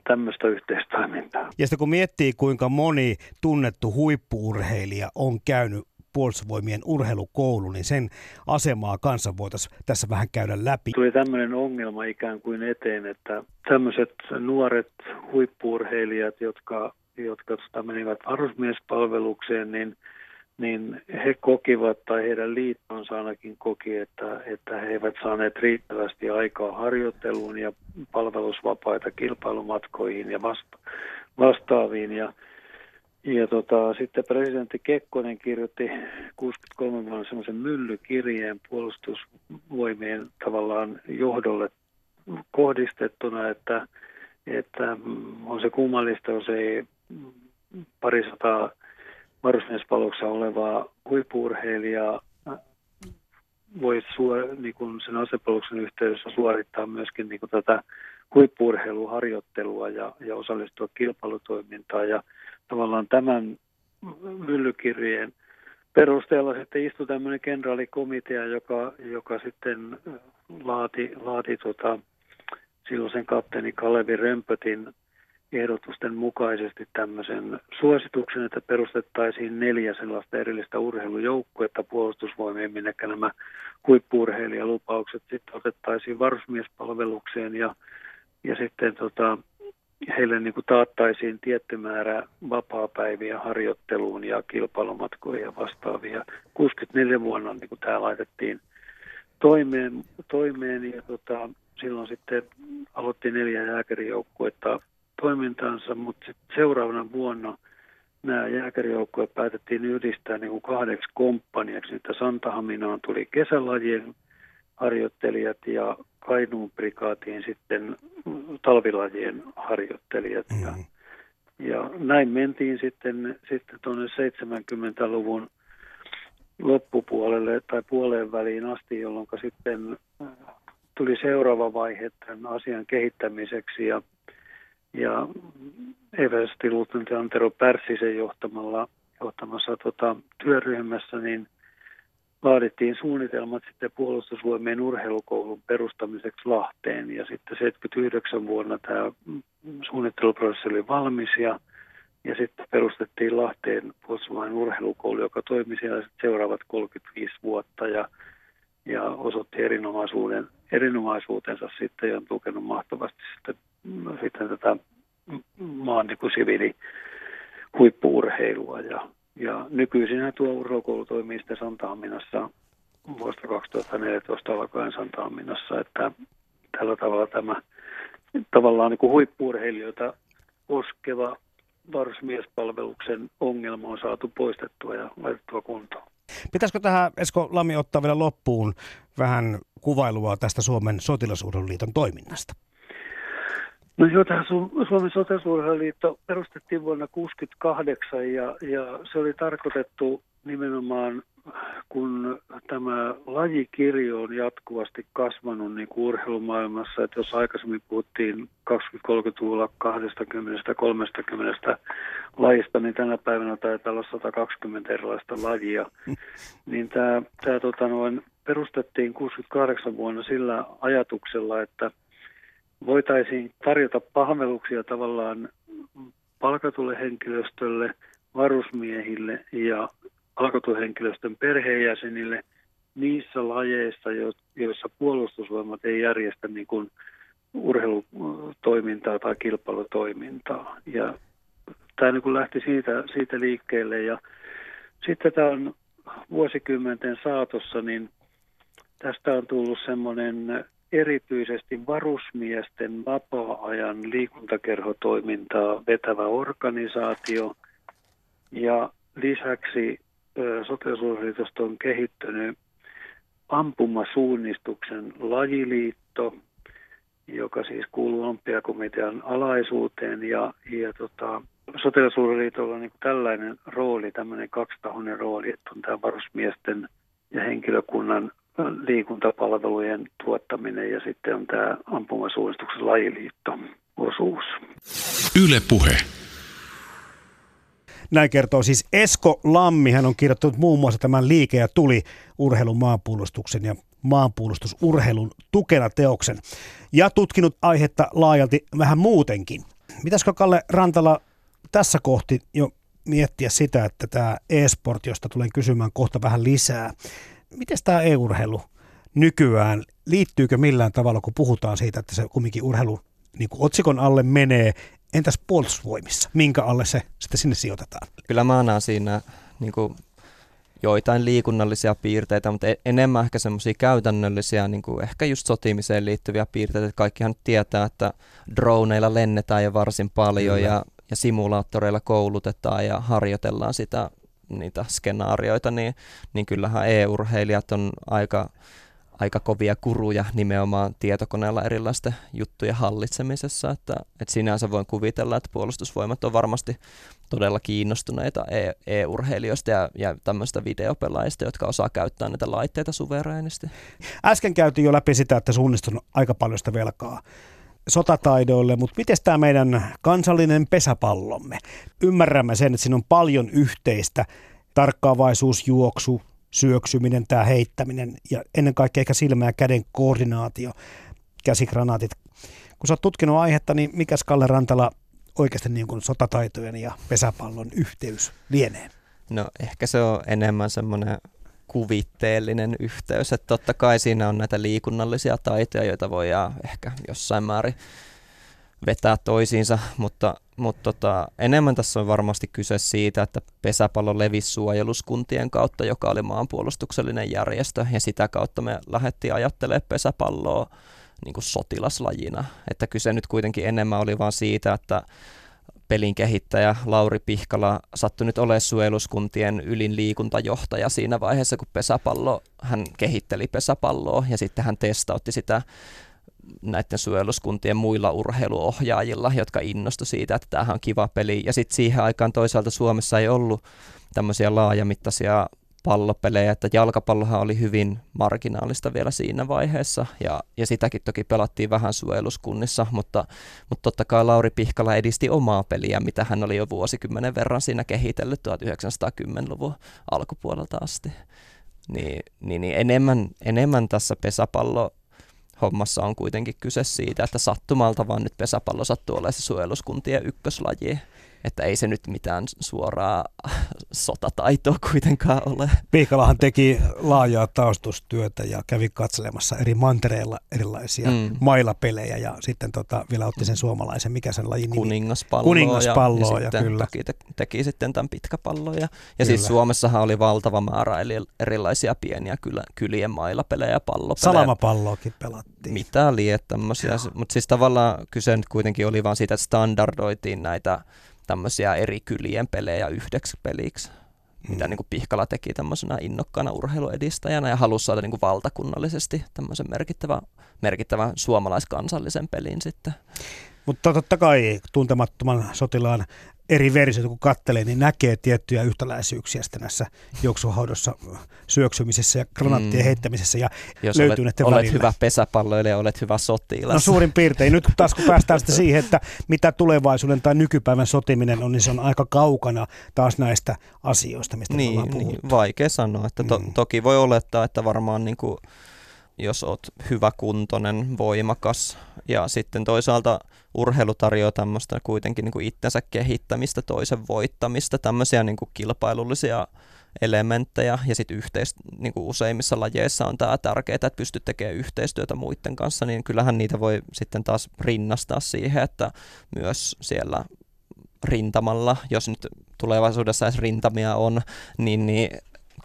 tämmöistä yhteistoimintaa. Ja sitten kun miettii, kuinka moni tunnettu huippuurheilija on käynyt puolustusvoimien urheilukoulu, niin sen asemaa kanssa voitaisiin tässä vähän käydä läpi. Tuli tämmöinen ongelma ikään kuin eteen, että tämmöiset nuoret huippuurheilijat, jotka, jotka tota menivät varusmiespalvelukseen, niin niin he kokivat, tai heidän liittonsa ainakin koki, että, että he eivät saaneet riittävästi aikaa harjoitteluun ja palvelusvapaita kilpailumatkoihin ja vasta, vastaaviin. Ja ja tota, sitten presidentti Kekkonen kirjoitti 63 vuonna semmoisen myllykirjeen puolustusvoimien tavallaan johdolle kohdistettuna, että, että on se kummallista, jos ei parisataa varusmiespaloksessa olevaa huippuurheilijaa voi suor, niin kuin sen asepalveluksen yhteydessä suorittaa myöskin niin kuin tätä huippuurheiluharjoittelua ja, ja osallistua kilpailutoimintaan. Ja tavallaan tämän myllykirjeen perusteella sitten istui tämmöinen kenraalikomitea, joka, joka sitten laati, laati tota, silloisen kapteeni Kalevi Römpötin ehdotusten mukaisesti tämmöisen suosituksen, että perustettaisiin neljä sellaista erillistä urheilujoukkuetta puolustusvoimien, minne nämä huippuurheilijalupaukset sitten otettaisiin varusmiespalvelukseen ja, ja sitten tota, heille niin kuin taattaisiin tietty määrä vapaa-päiviä harjoitteluun ja kilpailumatkoihin ja vastaavia. 64 vuonna niin kuin tämä laitettiin toimeen, toimeen ja tota, silloin sitten aloitti neljä jääkärijoukkuetta toimintaansa, mutta seuraavana vuonna nämä jääkärijoukkueet päätettiin yhdistää niin kuin kahdeksi komppaniaksi. Että Santahaminaan tuli kesälajien harjoittelijat ja Kainuun prikaatiin sitten talvilajien harjoittelijat. Ja, ja näin mentiin sitten, sitten tuonne 70-luvun loppupuolelle tai puoleen väliin asti, jolloin sitten tuli seuraava vaihe tämän asian kehittämiseksi ja, ja eversti luutnantti Antero Pärssisen johtamalla, johtamassa tota, työryhmässä, niin laadittiin suunnitelmat sitten puolustusvoimien urheilukoulun perustamiseksi Lahteen. Ja sitten 79 vuonna tämä suunnitteluprosessi oli valmis ja, ja sitten perustettiin Lahteen puolustusvoimien urheilukoulu, joka toimi siellä seuraavat 35 vuotta ja, ja osoitti erinomaisuuden, erinomaisuutensa sitten ja on tukenut mahtavasti sitten, sitten tätä maan niin siviili huippuurheilua ja ja nykyisin tuo urheilukoulu toimii sitten Santaaminassa vuodesta 2014 alkaen Santaaminassa, että tällä tavalla tämä tavallaan niin huippuurheilijoita koskeva varusmiespalveluksen ongelma on saatu poistettua ja laitettua kuntoon. Pitäisikö tähän Esko Lami ottaa vielä loppuun vähän kuvailua tästä Suomen sotilasurheiluliiton toiminnasta? No Su- Suomen sotilasurheiluliitto perustettiin vuonna 1968 ja, ja se oli tarkoitettu nimenomaan kun tämä lajikirjo on jatkuvasti kasvanut niin kuin urheilumaailmassa, että jos aikaisemmin puhuttiin 20-30-luvulla 20-30 lajista, niin tänä päivänä taitaa olla 120 erilaista lajia. Niin tämä, tämä tota noin, perustettiin 68 vuonna sillä ajatuksella, että voitaisiin tarjota palveluksia tavallaan palkatulle henkilöstölle, varusmiehille ja palkatuhenkilöstön perheenjäsenille niissä lajeissa, joissa puolustusvoimat ei järjestä niin kuin urheilutoimintaa tai kilpailutoimintaa. Ja tämä niin kuin lähti siitä, siitä liikkeelle ja sitten tämä on vuosikymmenten saatossa, niin tästä on tullut semmoinen erityisesti varusmiesten vapaa-ajan liikuntakerhotoimintaa vetävä organisaatio. Ja lisäksi sotilasurheilijoista on kehittynyt ampumasuunnistuksen lajiliitto, joka siis kuuluu olympiakomitean alaisuuteen ja, ja tota, sotilasurheilijoilla on niin tällainen rooli, tämmöinen kaksitahoinen rooli, että on tämä varusmiesten ja henkilökunnan liikuntapalvelujen tuottaminen ja sitten on tämä ampumasuunnistuksen lajiliitto osuus. Yle Puhe. Näin kertoo siis Esko Lammi. Hän on kirjoittanut muun muassa tämän liike- ja tuli urheilun maanpuolustuksen ja maanpuolustusurheilun tukena teoksen. Ja tutkinut aihetta laajalti vähän muutenkin. Mitäskö Kalle Rantala tässä kohti jo miettiä sitä, että tämä e-sport, josta tulen kysymään kohta vähän lisää. Miten tämä e-urheilu nykyään, liittyykö millään tavalla, kun puhutaan siitä, että se kumminkin urheilu niin kuin otsikon alle menee, entäs puolustusvoimissa? Minkä alle se sitten sinne sijoitetaan? Kyllä mä näen siinä niin kuin joitain liikunnallisia piirteitä, mutta e- enemmän ehkä semmoisia käytännöllisiä, niin kuin ehkä just sotimiseen liittyviä piirteitä. Kaikkihan tietää, että droneilla lennetään jo varsin paljon Kyllä. ja ja simulaattoreilla koulutetaan ja harjoitellaan sitä, niitä skenaarioita, niin, niin kyllähän e-urheilijat on aika, aika kovia kuruja nimenomaan tietokoneella erilaisten juttujen hallitsemisessa, että, että sinänsä voin kuvitella, että puolustusvoimat on varmasti todella kiinnostuneita e- e-urheilijoista ja, ja tämmöistä videopelaajista, jotka osaa käyttää näitä laitteita suvereenisti. Äsken käytiin jo läpi sitä, että suunnistunut aika paljon sitä velkaa sotataidoille, mutta miten tämä meidän kansallinen pesäpallomme? Ymmärrämme sen, että siinä on paljon yhteistä, tarkkaavaisuus, juoksu, syöksyminen, tämä heittäminen ja ennen kaikkea ehkä silmä- ja käden koordinaatio, käsikranaatit. Kun sä oot tutkinut aihetta, niin mikä Kalle Rantala oikeasti niin kuin sotataitojen ja pesäpallon yhteys lienee? No ehkä se on enemmän semmoinen kuvitteellinen yhteys. Että totta kai siinä on näitä liikunnallisia taitoja, joita voidaan ehkä jossain määrin vetää toisiinsa, mutta, mutta tota, enemmän tässä on varmasti kyse siitä, että pesäpallo levisi suojeluskuntien kautta, joka oli maanpuolustuksellinen järjestö, ja sitä kautta me lähdettiin ajattelemaan pesäpalloa niin kuin sotilaslajina. Että kyse nyt kuitenkin enemmän oli vain siitä, että pelin kehittäjä Lauri Pihkala sattui nyt olemaan suojeluskuntien ylin liikuntajohtaja siinä vaiheessa, kun pesäpallo, hän kehitteli pesäpalloa ja sitten hän testautti sitä näiden suojeluskuntien muilla urheiluohjaajilla, jotka innostu siitä, että tämähän on kiva peli. Ja sitten siihen aikaan toisaalta Suomessa ei ollut tämmöisiä laajamittaisia pallopelejä, että jalkapallohan oli hyvin marginaalista vielä siinä vaiheessa ja, ja sitäkin toki pelattiin vähän suojeluskunnissa, mutta, mutta totta kai Lauri Pihkala edisti omaa peliä, mitä hän oli jo vuosikymmenen verran siinä kehitellyt 1910-luvun alkupuolelta asti. Niin, niin, niin enemmän, enemmän tässä pesäpallo hommassa on kuitenkin kyse siitä, että sattumalta vaan nyt pesäpallo sattuu olemaan se suojeluskuntien ykköslaji että ei se nyt mitään suoraa sotataitoa kuitenkaan ole. Piikalahan teki laajaa taustustyötä ja kävi katselemassa eri mantereilla erilaisia mm. mailapelejä ja sitten tota, vielä otti sen suomalaisen, mikä sen lajin nimi? Kuningaspalloa. Kuningaspalloa ja, ja, ja kyllä. Teki, teki sitten tämän pitkäpallon. Ja, ja siis Suomessahan oli valtava määrä eli erilaisia pieniä kylä, kylien mailapelejä ja pallopelejä. Salamapalloakin pelattiin. Mitä liet tämmöisiä, mutta siis tavallaan kyse nyt kuitenkin oli vaan siitä, että standardoitiin näitä tämmöisiä eri kylien pelejä yhdeksi peliksi, mm. mitä niin kuin Pihkala teki tämmöisenä innokkaana urheiluedistäjänä ja halusi saada niin kuin valtakunnallisesti tämmöisen merkittävän, merkittävän suomalaiskansallisen pelin sitten. Mutta totta kai tuntemattoman sotilaan eri versioita kun kattelee, niin näkee tiettyjä yhtäläisyyksiä sitten näissä juoksuhaudossa syöksymisessä ja granaattien mm. heittämisessä ja Jos löytyy olet, olet välillä. hyvä pesäpalloilija, olet hyvä sotilas. No suurin piirtein. Nyt taas kun päästään sitten siihen, että mitä tulevaisuuden tai nykypäivän sotiminen on, niin se on aika kaukana taas näistä asioista, mistä niin, ollaan niin, puhuttu. vaikea sanoa. Että to, Mm. Toki voi olettaa, että varmaan niin kuin, jos olet hyväkuntoinen, voimakas ja sitten toisaalta urheilu tarjoaa tämmöistä kuitenkin niin kuin itsensä kehittämistä, toisen voittamista, tämmöisiä niin kuin kilpailullisia elementtejä. Ja sitten yhteis, niin kuin useimmissa lajeissa on tämä tärkeää, että pystyt tekemään yhteistyötä muiden kanssa, niin kyllähän niitä voi sitten taas rinnastaa siihen, että myös siellä rintamalla, jos nyt tulevaisuudessa edes rintamia on, niin, niin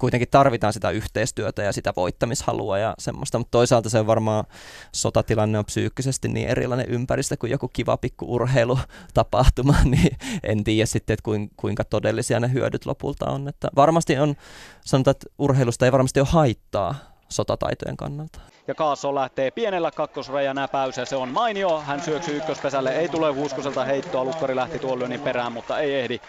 kuitenkin tarvitaan sitä yhteistyötä ja sitä voittamishalua ja semmoista, mutta toisaalta se on varmaan sotatilanne on psyykkisesti niin erilainen ympäristö kuin joku kiva pikku urheilutapahtuma, niin en tiedä sitten, että kuin- kuinka todellisia ne hyödyt lopulta on. Että varmasti on, sanotaan, että urheilusta ei varmasti ole haittaa sotataitojen kannalta. Ja Kaasso lähtee pienellä kakkosrajan näpäys ja se on mainio. Hän syöksyy ykköspesälle, ei tule Huuskoselta heittoa. Lukkari lähti tuon lyönnin perään, mutta ei ehdi,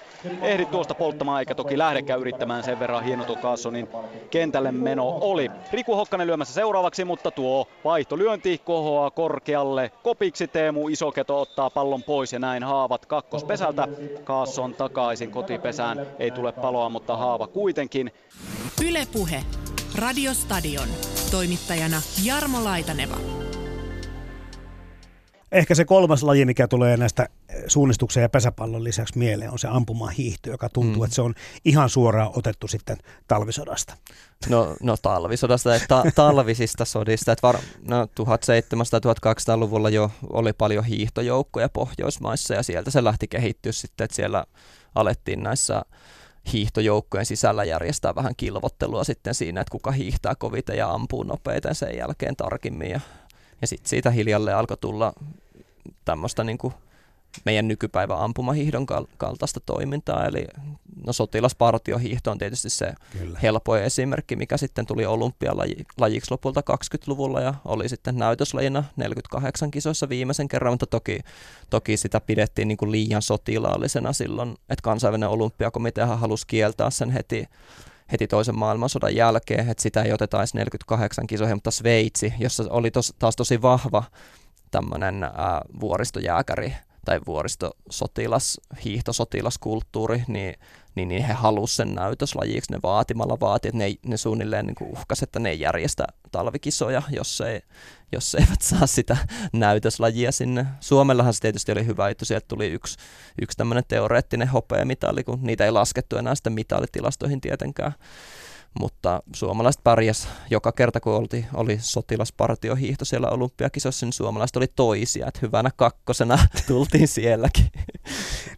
ehdi tuosta polttamaan eikä toki lähdekään yrittämään sen verran hieno tuo Kaassonin kentälle meno oli. Riku Hokkanen lyömässä seuraavaksi, mutta tuo vaihtolyönti kohoaa korkealle. Kopiksi Teemu Isoketo ottaa pallon pois ja näin haavat kakkospesältä. Kaasson takaisin kotipesään. Ei tule paloa, mutta haava kuitenkin. Ylepuhe Radiostadion. Toimittajana Jarmo Laitaneva. Ehkä se kolmas laji, mikä tulee näistä suunnistuksen ja pesäpallon lisäksi mieleen, on se ampumahiihto, joka tuntuu, mm. että se on ihan suoraan otettu sitten talvisodasta. No, no talvisodasta ja ta- talvisista sodista. Että var, no, 1700-1200-luvulla jo oli paljon hiihtojoukkoja Pohjoismaissa ja sieltä se lähti kehittyä sitten, että siellä alettiin näissä hiihtojoukkojen sisällä järjestää vähän kilvottelua sitten siinä, että kuka hiihtää koviten ja ampuu nopeiten sen jälkeen tarkemmin. Ja, ja sitten siitä hiljalleen alkoi tulla tämmöistä niin kuin meidän nykypäivän ampumahiihdon kal- kaltaista toimintaa. Eli no sotilaspartiohiihto on tietysti se Kyllä. helpoin esimerkki, mikä sitten tuli olympialajiksi lopulta 20-luvulla ja oli sitten näytöslajina 48 kisoissa viimeisen kerran, mutta toki, toki sitä pidettiin niin kuin liian sotilaallisena silloin, että kansainvälinen olympiakomiteahan halusi kieltää sen heti heti toisen maailmansodan jälkeen, että sitä ei oteta edes 48 kisoihin, mutta Sveitsi, jossa oli tos, taas tosi vahva tämmöinen ää, vuoristojääkäri tai vuoristosotilas, hiihtosotilaskulttuuri, niin, niin, niin he halusivat sen näytöslajiksi, ne vaatimalla vaati, että ne, ne suunnilleen niin uhkas, että ne ei järjestä talvikisoja, jos, ei, jos eivät saa sitä näytöslajia sinne. Suomellahan se tietysti oli hyvä juttu, sieltä tuli yksi, yksi tämmöinen teoreettinen hopeamitali, kun niitä ei laskettu enää sitten mitalitilastoihin tietenkään mutta suomalaiset pärjäs joka kerta, kun oli, oli sotilaspartiohiihto siellä olympiakisossa, niin suomalaiset oli toisia, että hyvänä kakkosena tultiin sielläkin.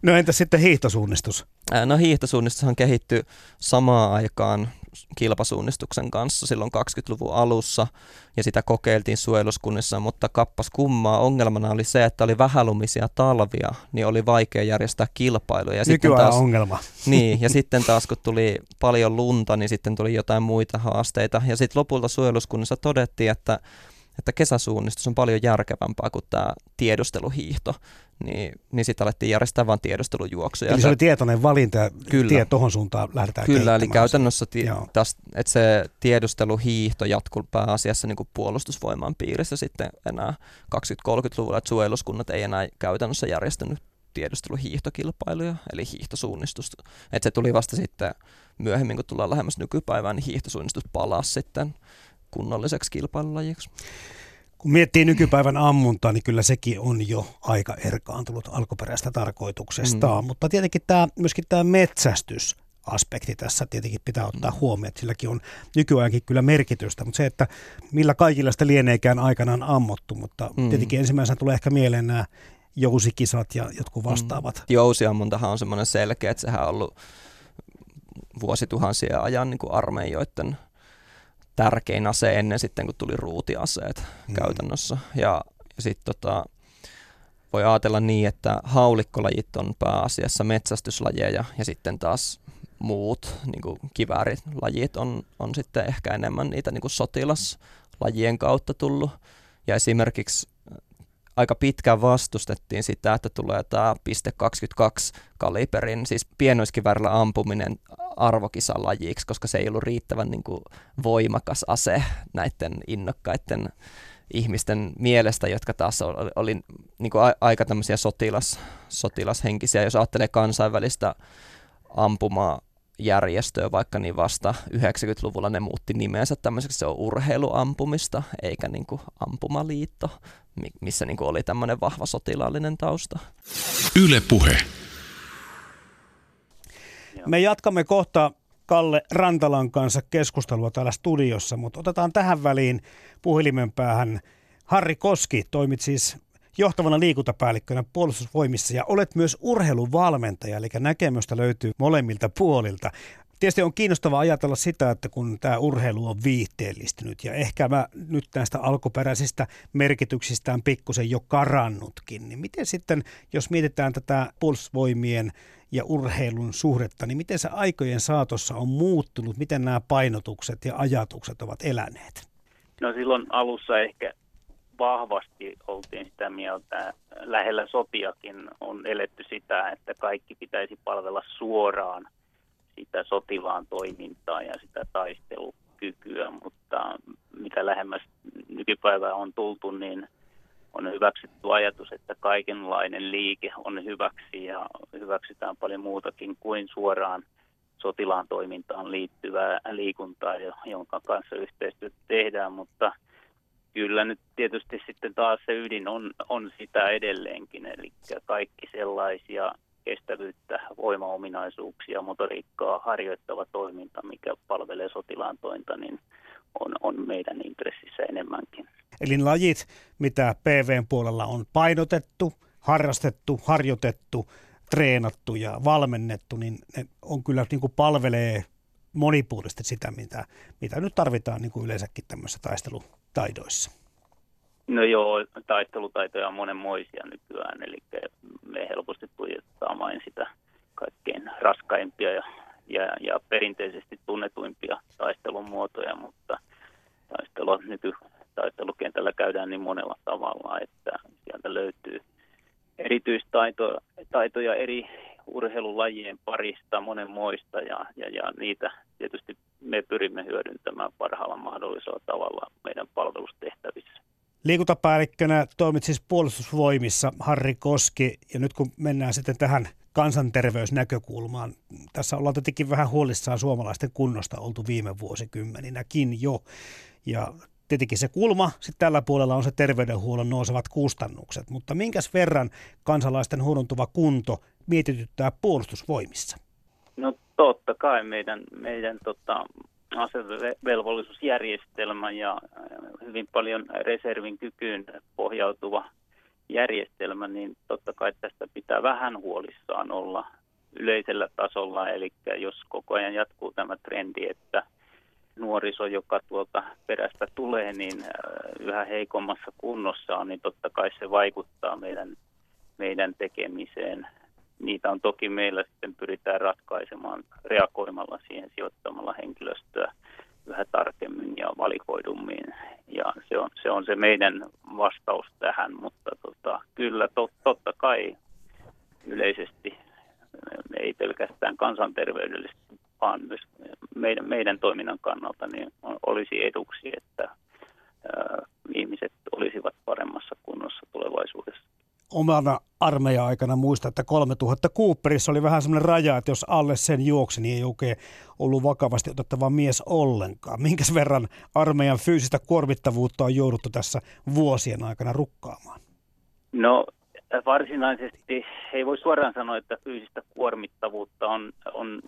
No entä sitten hiihtosuunnistus? No hiihtosuunnistushan kehittyi samaan aikaan kilpasuunnistuksen kanssa silloin 20-luvun alussa ja sitä kokeiltiin suojeluskunnissa, mutta kappas kummaa ongelmana oli se, että oli vähälumisia talvia, niin oli vaikea järjestää kilpailuja. Ja sitten Nykyajan taas, ongelma. niin, ja sitten taas kun tuli paljon lunta, niin sitten tuli jotain muita haasteita. Ja sitten lopulta suojeluskunnissa todettiin, että, että kesäsuunnistus on paljon järkevämpää kuin tämä tiedusteluhiihto. Niin, niin sitten alettiin järjestää vain tiedustelujuoksuja. Eli se oli tietoinen valinta ja Kyllä. tie tuohon suuntaan lähdetään Kyllä, eli käytännössä ti- Joo. täs, että se tiedusteluhiihto jatkuu pääasiassa niin kuin puolustusvoiman piirissä sitten enää 20-30-luvulla, että suojeluskunnat ei enää käytännössä järjestänyt tiedusteluhiihtokilpailuja, eli hiihtosuunnistusta. Että se tuli vasta sitten myöhemmin, kun tullaan lähemmäs nykypäivään, niin hiihtosuunnistus palasi sitten kunnolliseksi kilpailulajiksi. Kun miettii nykypäivän ammuntaa, niin kyllä sekin on jo aika erkaantunut alkuperäistä tarkoituksestaan. Mm. Mutta tietenkin tämä, myöskin tämä metsästys aspekti tässä tietenkin pitää ottaa mm. huomioon, että silläkin on nykyajankin kyllä merkitystä, mutta se, että millä kaikilla sitä lieneekään aikanaan ammottu, mutta mm. tietenkin ensimmäisenä tulee ehkä mieleen nämä jousikisat ja jotkut vastaavat. Mm. Jousiammuntahan on semmoinen selkeä, että sehän on ollut vuosituhansien ajan niin kuin armeijoiden tärkein ase ennen sitten, kun tuli ruutiaseet mm. käytännössä. Ja, sitten tota, voi ajatella niin, että haulikkolajit on pääasiassa metsästyslajeja ja sitten taas muut niin kuin kiväärilajit on, on sitten ehkä enemmän niitä niin kuin sotilaslajien kautta tullut. Ja esimerkiksi aika pitkään vastustettiin sitä, että tulee tämä .22 kaliberin, siis pienoiskivärillä ampuminen arvokisalajiksi, koska se ei ollut riittävän niin kuin, voimakas ase näiden innokkaiden ihmisten mielestä, jotka taas oli, oli niin kuin aika tämmöisiä sotilas, sotilashenkisiä, jos ajattelee kansainvälistä ampumaa järjestöä, vaikka niin vasta 90-luvulla ne muutti nimensä tämmöiseksi, se on urheiluampumista, eikä niin kuin ampumaliitto, missä niin kuin oli tämmöinen vahva sotilaallinen tausta. Yle puhe. Me jatkamme kohta Kalle Rantalan kanssa keskustelua täällä studiossa, mutta otetaan tähän väliin puhelimen päähän Harri Koski. Toimit siis johtavana liikuntapäällikkönä puolustusvoimissa ja olet myös urheiluvalmentaja, eli näkemystä löytyy molemmilta puolilta. Tietysti on kiinnostavaa ajatella sitä, että kun tämä urheilu on viihteellistynyt ja ehkä mä nyt näistä alkuperäisistä merkityksistään pikkusen jo karannutkin, niin miten sitten, jos mietitään tätä puolustusvoimien ja urheilun suhdetta, niin miten se aikojen saatossa on muuttunut, miten nämä painotukset ja ajatukset ovat eläneet? No silloin alussa ehkä vahvasti oltiin sitä mieltä, lähellä sotiakin on eletty sitä, että kaikki pitäisi palvella suoraan sitä sotilaan toimintaa ja sitä taistelukykyä, mutta mitä lähemmäs nykypäivää on tultu, niin on hyväksytty ajatus, että kaikenlainen liike on hyväksi ja hyväksytään paljon muutakin kuin suoraan sotilaan toimintaan liittyvää liikuntaa, jonka kanssa yhteistyötä tehdään, mutta kyllä nyt tietysti sitten taas se ydin on, on sitä edelleenkin, eli kaikki sellaisia kestävyyttä, voimaominaisuuksia, motoriikkaa harjoittava toiminta, mikä palvelee sotilaan tointa, niin on, on meidän intressissä enemmänkin. Eli lajit, mitä PVn puolella on painotettu, harrastettu, harjoitettu, treenattu ja valmennettu, niin ne on kyllä niin kuin palvelee monipuolisesti sitä, mitä, mitä nyt tarvitaan niin kuin yleensäkin tämmöisissä taistelutaidoissa. No joo, taistelutaitoja on monenmoisia nykyään, eli me helposti tuijotetaan sitä kaikkein raskaimpia ja, ja, ja perinteisesti tunnetuimpia taistelun muotoja, mutta taistelua nyky, taistelukentällä käydään niin monella tavalla, että sieltä löytyy erityistaitoja eri urheilulajien parista, monenmoista ja, ja, ja niitä tietysti me pyrimme hyödyntämään parhaalla mahdollisella tavalla meidän palvelustehtävissä. Liikuntapäällikkönä toimit siis puolustusvoimissa, Harri Koski, ja nyt kun mennään sitten tähän kansanterveysnäkökulmaan, tässä ollaan tietenkin vähän huolissaan suomalaisten kunnosta oltu viime vuosikymmeninäkin jo, ja tietenkin se kulma sitten tällä puolella on se terveydenhuollon nousevat kustannukset, mutta minkäs verran kansalaisten huonontuva kunto mietityttää puolustusvoimissa? No totta kai meidän, meidän tota, asevelvollisuusjärjestelmä ja hyvin paljon reservin kykyyn pohjautuva järjestelmä, niin totta kai tästä pitää vähän huolissaan olla yleisellä tasolla. Eli jos koko ajan jatkuu tämä trendi, että nuoriso, joka tuolta perästä tulee, niin äh, yhä heikommassa kunnossa on, niin totta kai se vaikuttaa meidän, meidän tekemiseen. Niitä on toki meillä sitten pyritään ratkaisemaan reagoimalla siihen sijoittamalla henkilöstöä yhä tarkemmin ja valikoidummin. Ja se on se, on se meidän vastaus tähän, mutta tota, kyllä to, totta kai yleisesti ei pelkästään kansanterveydellisesti, vaan myös meidän, meidän toiminnan kannalta niin olisi eduksi, että ää, ihmiset olisivat paremmassa kunnossa tulevaisuudessa. Omana armeija-aikana muista, että 3000 Cooperissa oli vähän semmoinen raja, että jos alle sen juoksi, niin ei oikein ollut vakavasti otettava mies ollenkaan. Minkäs verran armeijan fyysistä kuormittavuutta on jouduttu tässä vuosien aikana rukkaamaan? No varsinaisesti ei voi suoraan sanoa, että fyysistä kuormittavuutta on, on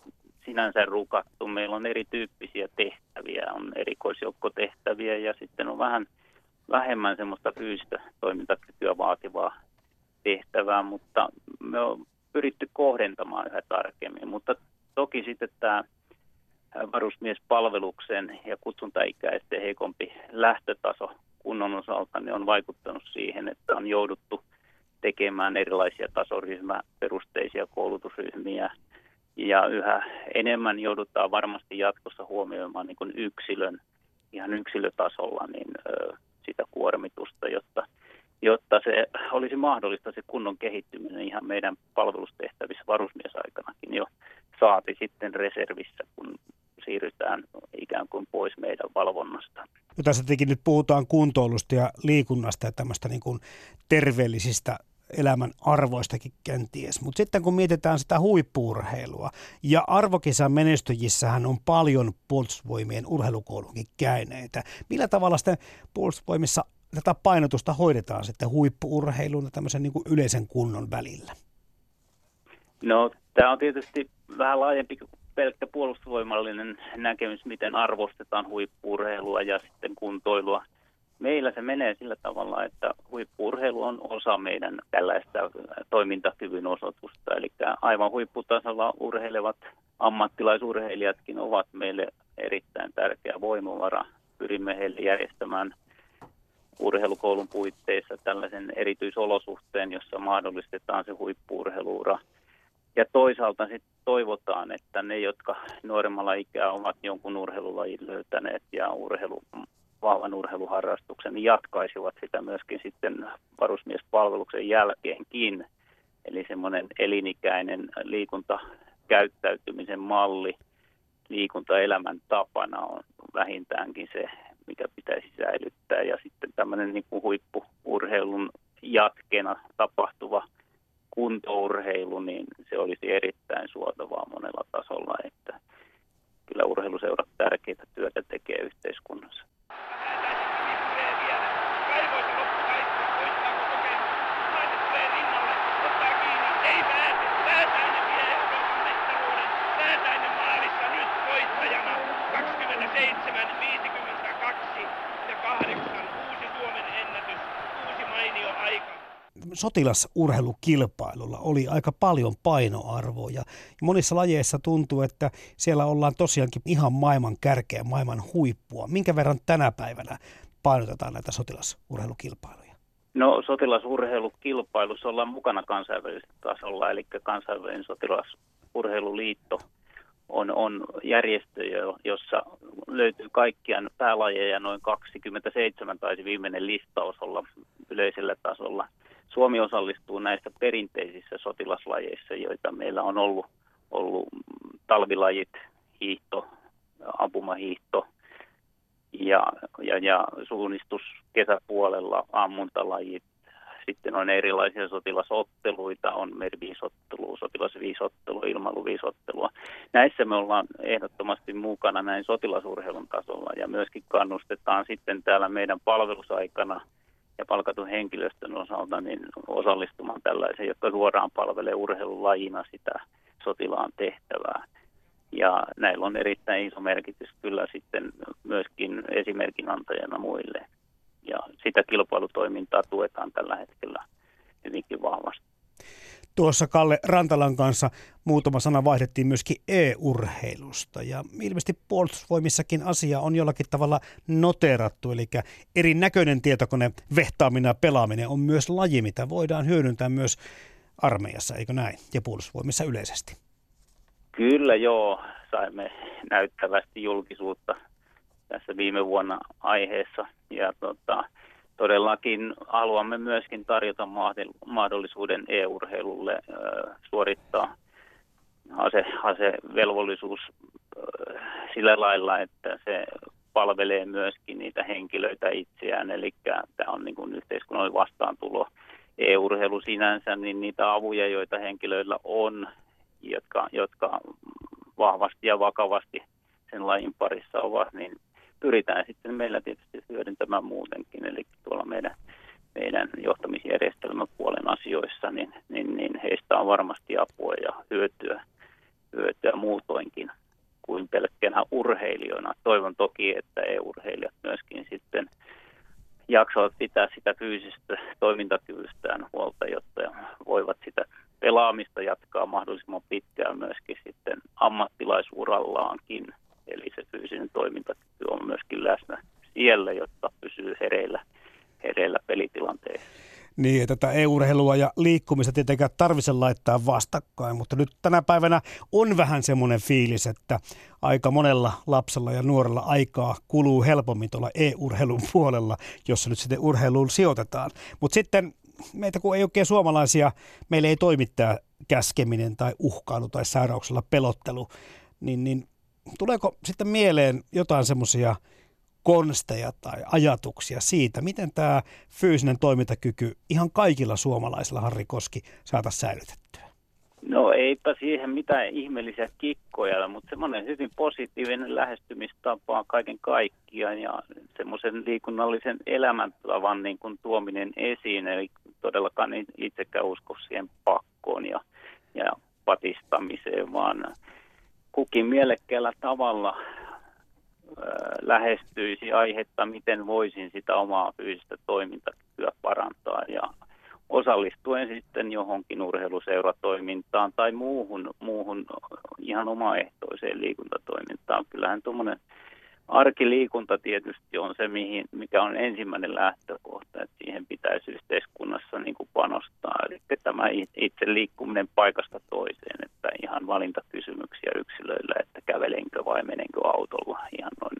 sinänsä rukattu. Meillä on erityyppisiä tehtäviä, on erikoisjoukkotehtäviä ja sitten on vähän vähemmän semmoista fyysistä toimintakykyä vaativaa tehtävää, mutta me on pyritty kohdentamaan yhä tarkemmin. Mutta toki sitten tämä varusmiespalveluksen ja kutsuntaikäisten heikompi lähtötaso kunnon osalta niin on vaikuttanut siihen, että on jouduttu tekemään erilaisia tasoryhmäperusteisia koulutusryhmiä – ja yhä enemmän joudutaan varmasti jatkossa huomioimaan niin kuin yksilön, ihan yksilötasolla niin, sitä kuormitusta, jotta, jotta jotta se olisi mahdollista se kunnon kehittyminen ihan meidän palvelustehtävissä varusmiesaikanakin jo saati sitten reservissä, kun siirrytään ikään kuin pois meidän valvonnasta. No tässä tietenkin nyt puhutaan kuntoilusta ja liikunnasta ja tämmöistä niin kuin terveellisistä elämän arvoistakin kenties. Mutta sitten kun mietitään sitä huippuurheilua, ja arvokisan menestyjissähän on paljon puolustusvoimien urheilukoulunkin käyneitä. Millä tavalla sitten puolustusvoimissa tätä painotusta hoidetaan sitten huippuurheilun ja tämmöisen niin yleisen kunnon välillä? No tämä on tietysti vähän laajempi kuin pelkkä puolustusvoimallinen näkemys, miten arvostetaan huippuurheilua ja sitten kuntoilua. Meillä se menee sillä tavalla, että huippuurheilu on osa meidän tällaista toimintakyvyn osoitusta. Eli aivan huipputasolla urheilevat ammattilaisurheilijatkin ovat meille erittäin tärkeä voimavara. Pyrimme heille järjestämään urheilukoulun puitteissa tällaisen erityisolosuhteen, jossa mahdollistetaan se huippuurheiluura. Ja toisaalta sitten toivotaan, että ne, jotka nuoremmalla ikää ovat jonkun urheilulajin löytäneet ja urheilu, vahvan urheiluharrastuksen, niin jatkaisivat sitä myöskin sitten varusmiespalveluksen jälkeenkin. Eli semmoinen elinikäinen liikuntakäyttäytymisen malli liikuntaelämän tapana on vähintäänkin se, mikä pitäisi säilyttää. Ja sitten tämmöinen niin kuin huippuurheilun jatkena tapahtuva kuntourheilu, niin se olisi erittäin suotavaa monella tasolla, että kyllä urheiluseurat tärkeitä työtä tekee yhteiskunnassa. And sotilasurheilukilpailulla oli aika paljon painoarvoja. Monissa lajeissa tuntuu, että siellä ollaan tosiaankin ihan maailman kärkeä, maailman huippua. Minkä verran tänä päivänä painotetaan näitä sotilasurheilukilpailuja? No sotilasurheilukilpailussa ollaan mukana kansainvälisellä tasolla, eli kansainvälinen sotilasurheiluliitto on, on järjestö, jossa löytyy kaikkiaan päälajeja noin 27, taisi viimeinen listaus olla yleisellä tasolla – Suomi osallistuu näissä perinteisissä sotilaslajeissa, joita meillä on ollut, ollut talvilajit, hiihto, ampumahiihto ja, ja, ja suunnistus kesäpuolella, ammuntalajit. Sitten on erilaisia sotilasotteluita, on meriviisottelu, sotilasviisottelu, ilmailuviisottelua. Näissä me ollaan ehdottomasti mukana näin sotilasurheilun tasolla ja myöskin kannustetaan sitten täällä meidän palvelusaikana – ja palkatun henkilöstön osalta niin osallistumaan tällaiseen, jotka suoraan palvelee urheilulajina sitä sotilaan tehtävää. Ja näillä on erittäin iso merkitys kyllä sitten myöskin esimerkin antajana muille. Ja sitä kilpailutoimintaa tuetaan tällä hetkellä hyvinkin vahvasti. Tuossa Kalle Rantalan kanssa. Muutama sana vaihdettiin myöskin e-urheilusta. Ja ilmeisesti puolustusvoimissakin asia on jollakin tavalla noterattu, eli erinäköinen tietokone vehtaaminen ja pelaaminen on myös laji, mitä voidaan hyödyntää myös armeijassa, eikö näin, ja puolustusvoimissa yleisesti. Kyllä joo, saimme näyttävästi julkisuutta tässä viime vuonna aiheessa. Ja tota, todellakin haluamme myöskin tarjota mahdollisuuden e-urheilulle suorittaa ase, asevelvollisuus sillä lailla, että se palvelee myöskin niitä henkilöitä itseään, eli tämä on niin kuin yhteiskunnan vastaantulo. E-urheilu sinänsä, niin niitä avuja, joita henkilöillä on, jotka, jotka vahvasti ja vakavasti sen lajin parissa ovat, niin pyritään sitten meillä tietysti hyödyntämään muutenkin, eli tuolla meidän, meidän johtamisjärjestelmän puolen asioissa, niin, niin, niin heistä on varmasti apua ja hyötyä, hyötyä muutoinkin kuin pelkkänä urheilijoina. Toivon toki, että e-urheilijat myöskin sitten jaksavat pitää sitä fyysistä toimintakyvystään huolta, jotta voivat sitä pelaamista jatkaa mahdollisimman pitkään myöskin sitten ammattilaisurallaankin. Eli se fyysinen toimintakyky on myöskin läsnä siellä, jotta pysyy hereillä, hereillä pelitilanteessa. Niin, että tätä e-urheilua ja liikkumista tietenkään tarvitse laittaa vastakkain, mutta nyt tänä päivänä on vähän semmoinen fiilis, että aika monella lapsella ja nuorella aikaa kuluu helpommin tuolla e-urheilun puolella, jossa nyt sitten urheiluun sijoitetaan. Mutta sitten meitä kun ei oikein suomalaisia, meillä ei toimi tämä käskeminen tai uhkailu tai sairauksella pelottelu, niin, niin tuleeko sitten mieleen jotain semmoisia konsteja tai ajatuksia siitä, miten tämä fyysinen toimintakyky ihan kaikilla suomalaisilla, Harri Koski, saataisiin säilytettyä? No eipä siihen mitään ihmeellisiä kikkoja, mutta semmoinen hyvin positiivinen lähestymistapa kaiken kaikkiaan ja semmoisen liikunnallisen elämäntavan niin kuin tuominen esiin, eli todellakaan itsekään usko siihen pakkoon ja, ja patistamiseen, vaan kukin mielekkäällä tavalla lähestyisi aihetta, miten voisin sitä omaa fyysistä toimintakykyä parantaa ja osallistuen sitten johonkin urheiluseuratoimintaan tai muuhun, muuhun ihan omaehtoiseen liikuntatoimintaan. Kyllähän tuommoinen arkiliikunta tietysti on se, mihin, mikä on ensimmäinen lähtökohta, että siihen pitäisi yhteiskunnassa niin kuin panostaa. Eli tämä itse liikkuminen paikasta toiseen, että ihan valintakysymyksiä yksilöillä, että kävelenkö vai menenkö autolla ihan noin,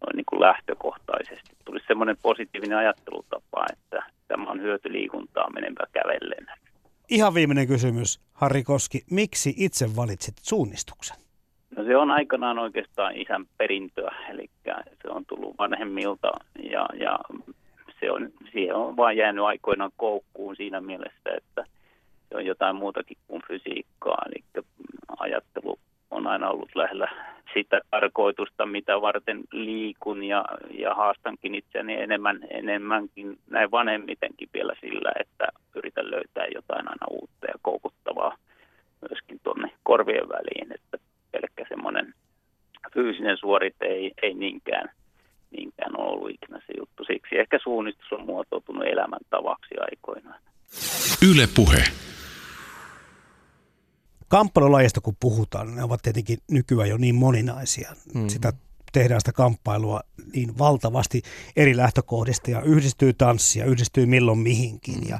noin niin kuin lähtökohtaisesti. Tulisi semmoinen positiivinen ajattelutapa, että tämä on hyötyliikuntaa menenpä kävellen. Ihan viimeinen kysymys, Harri Koski. Miksi itse valitsit suunnistuksen? No se on aikanaan oikeastaan isän perintöä, eli se on tullut vanhemmilta ja, ja se on, siihen on vain jäänyt aikoinaan koukkuun siinä mielessä, että se on jotain muutakin kuin fysiikkaa, eli ajattelu on aina ollut lähellä sitä tarkoitusta, mitä varten liikun ja, ja haastankin itseäni enemmän, enemmänkin näin vanhemmitenkin vielä sillä, että yritän löytää jotain aina uutta ja koukuttavaa myöskin tuonne korvien väliin, että pelkkä semmoinen fyysinen suorite ei, ei niinkään, niinkään ole ollut ikinä se juttu. Siksi ehkä suunnistus on muotoutunut elämäntavaksi aikoinaan. Yle Puhe. Kamppailulajista kun puhutaan, ne ovat tietenkin nykyään jo niin moninaisia. Mm. Sitä tehdään sitä kamppailua niin valtavasti eri lähtökohdista ja yhdistyy tanssia, yhdistyy milloin mihinkin. Mm. Ja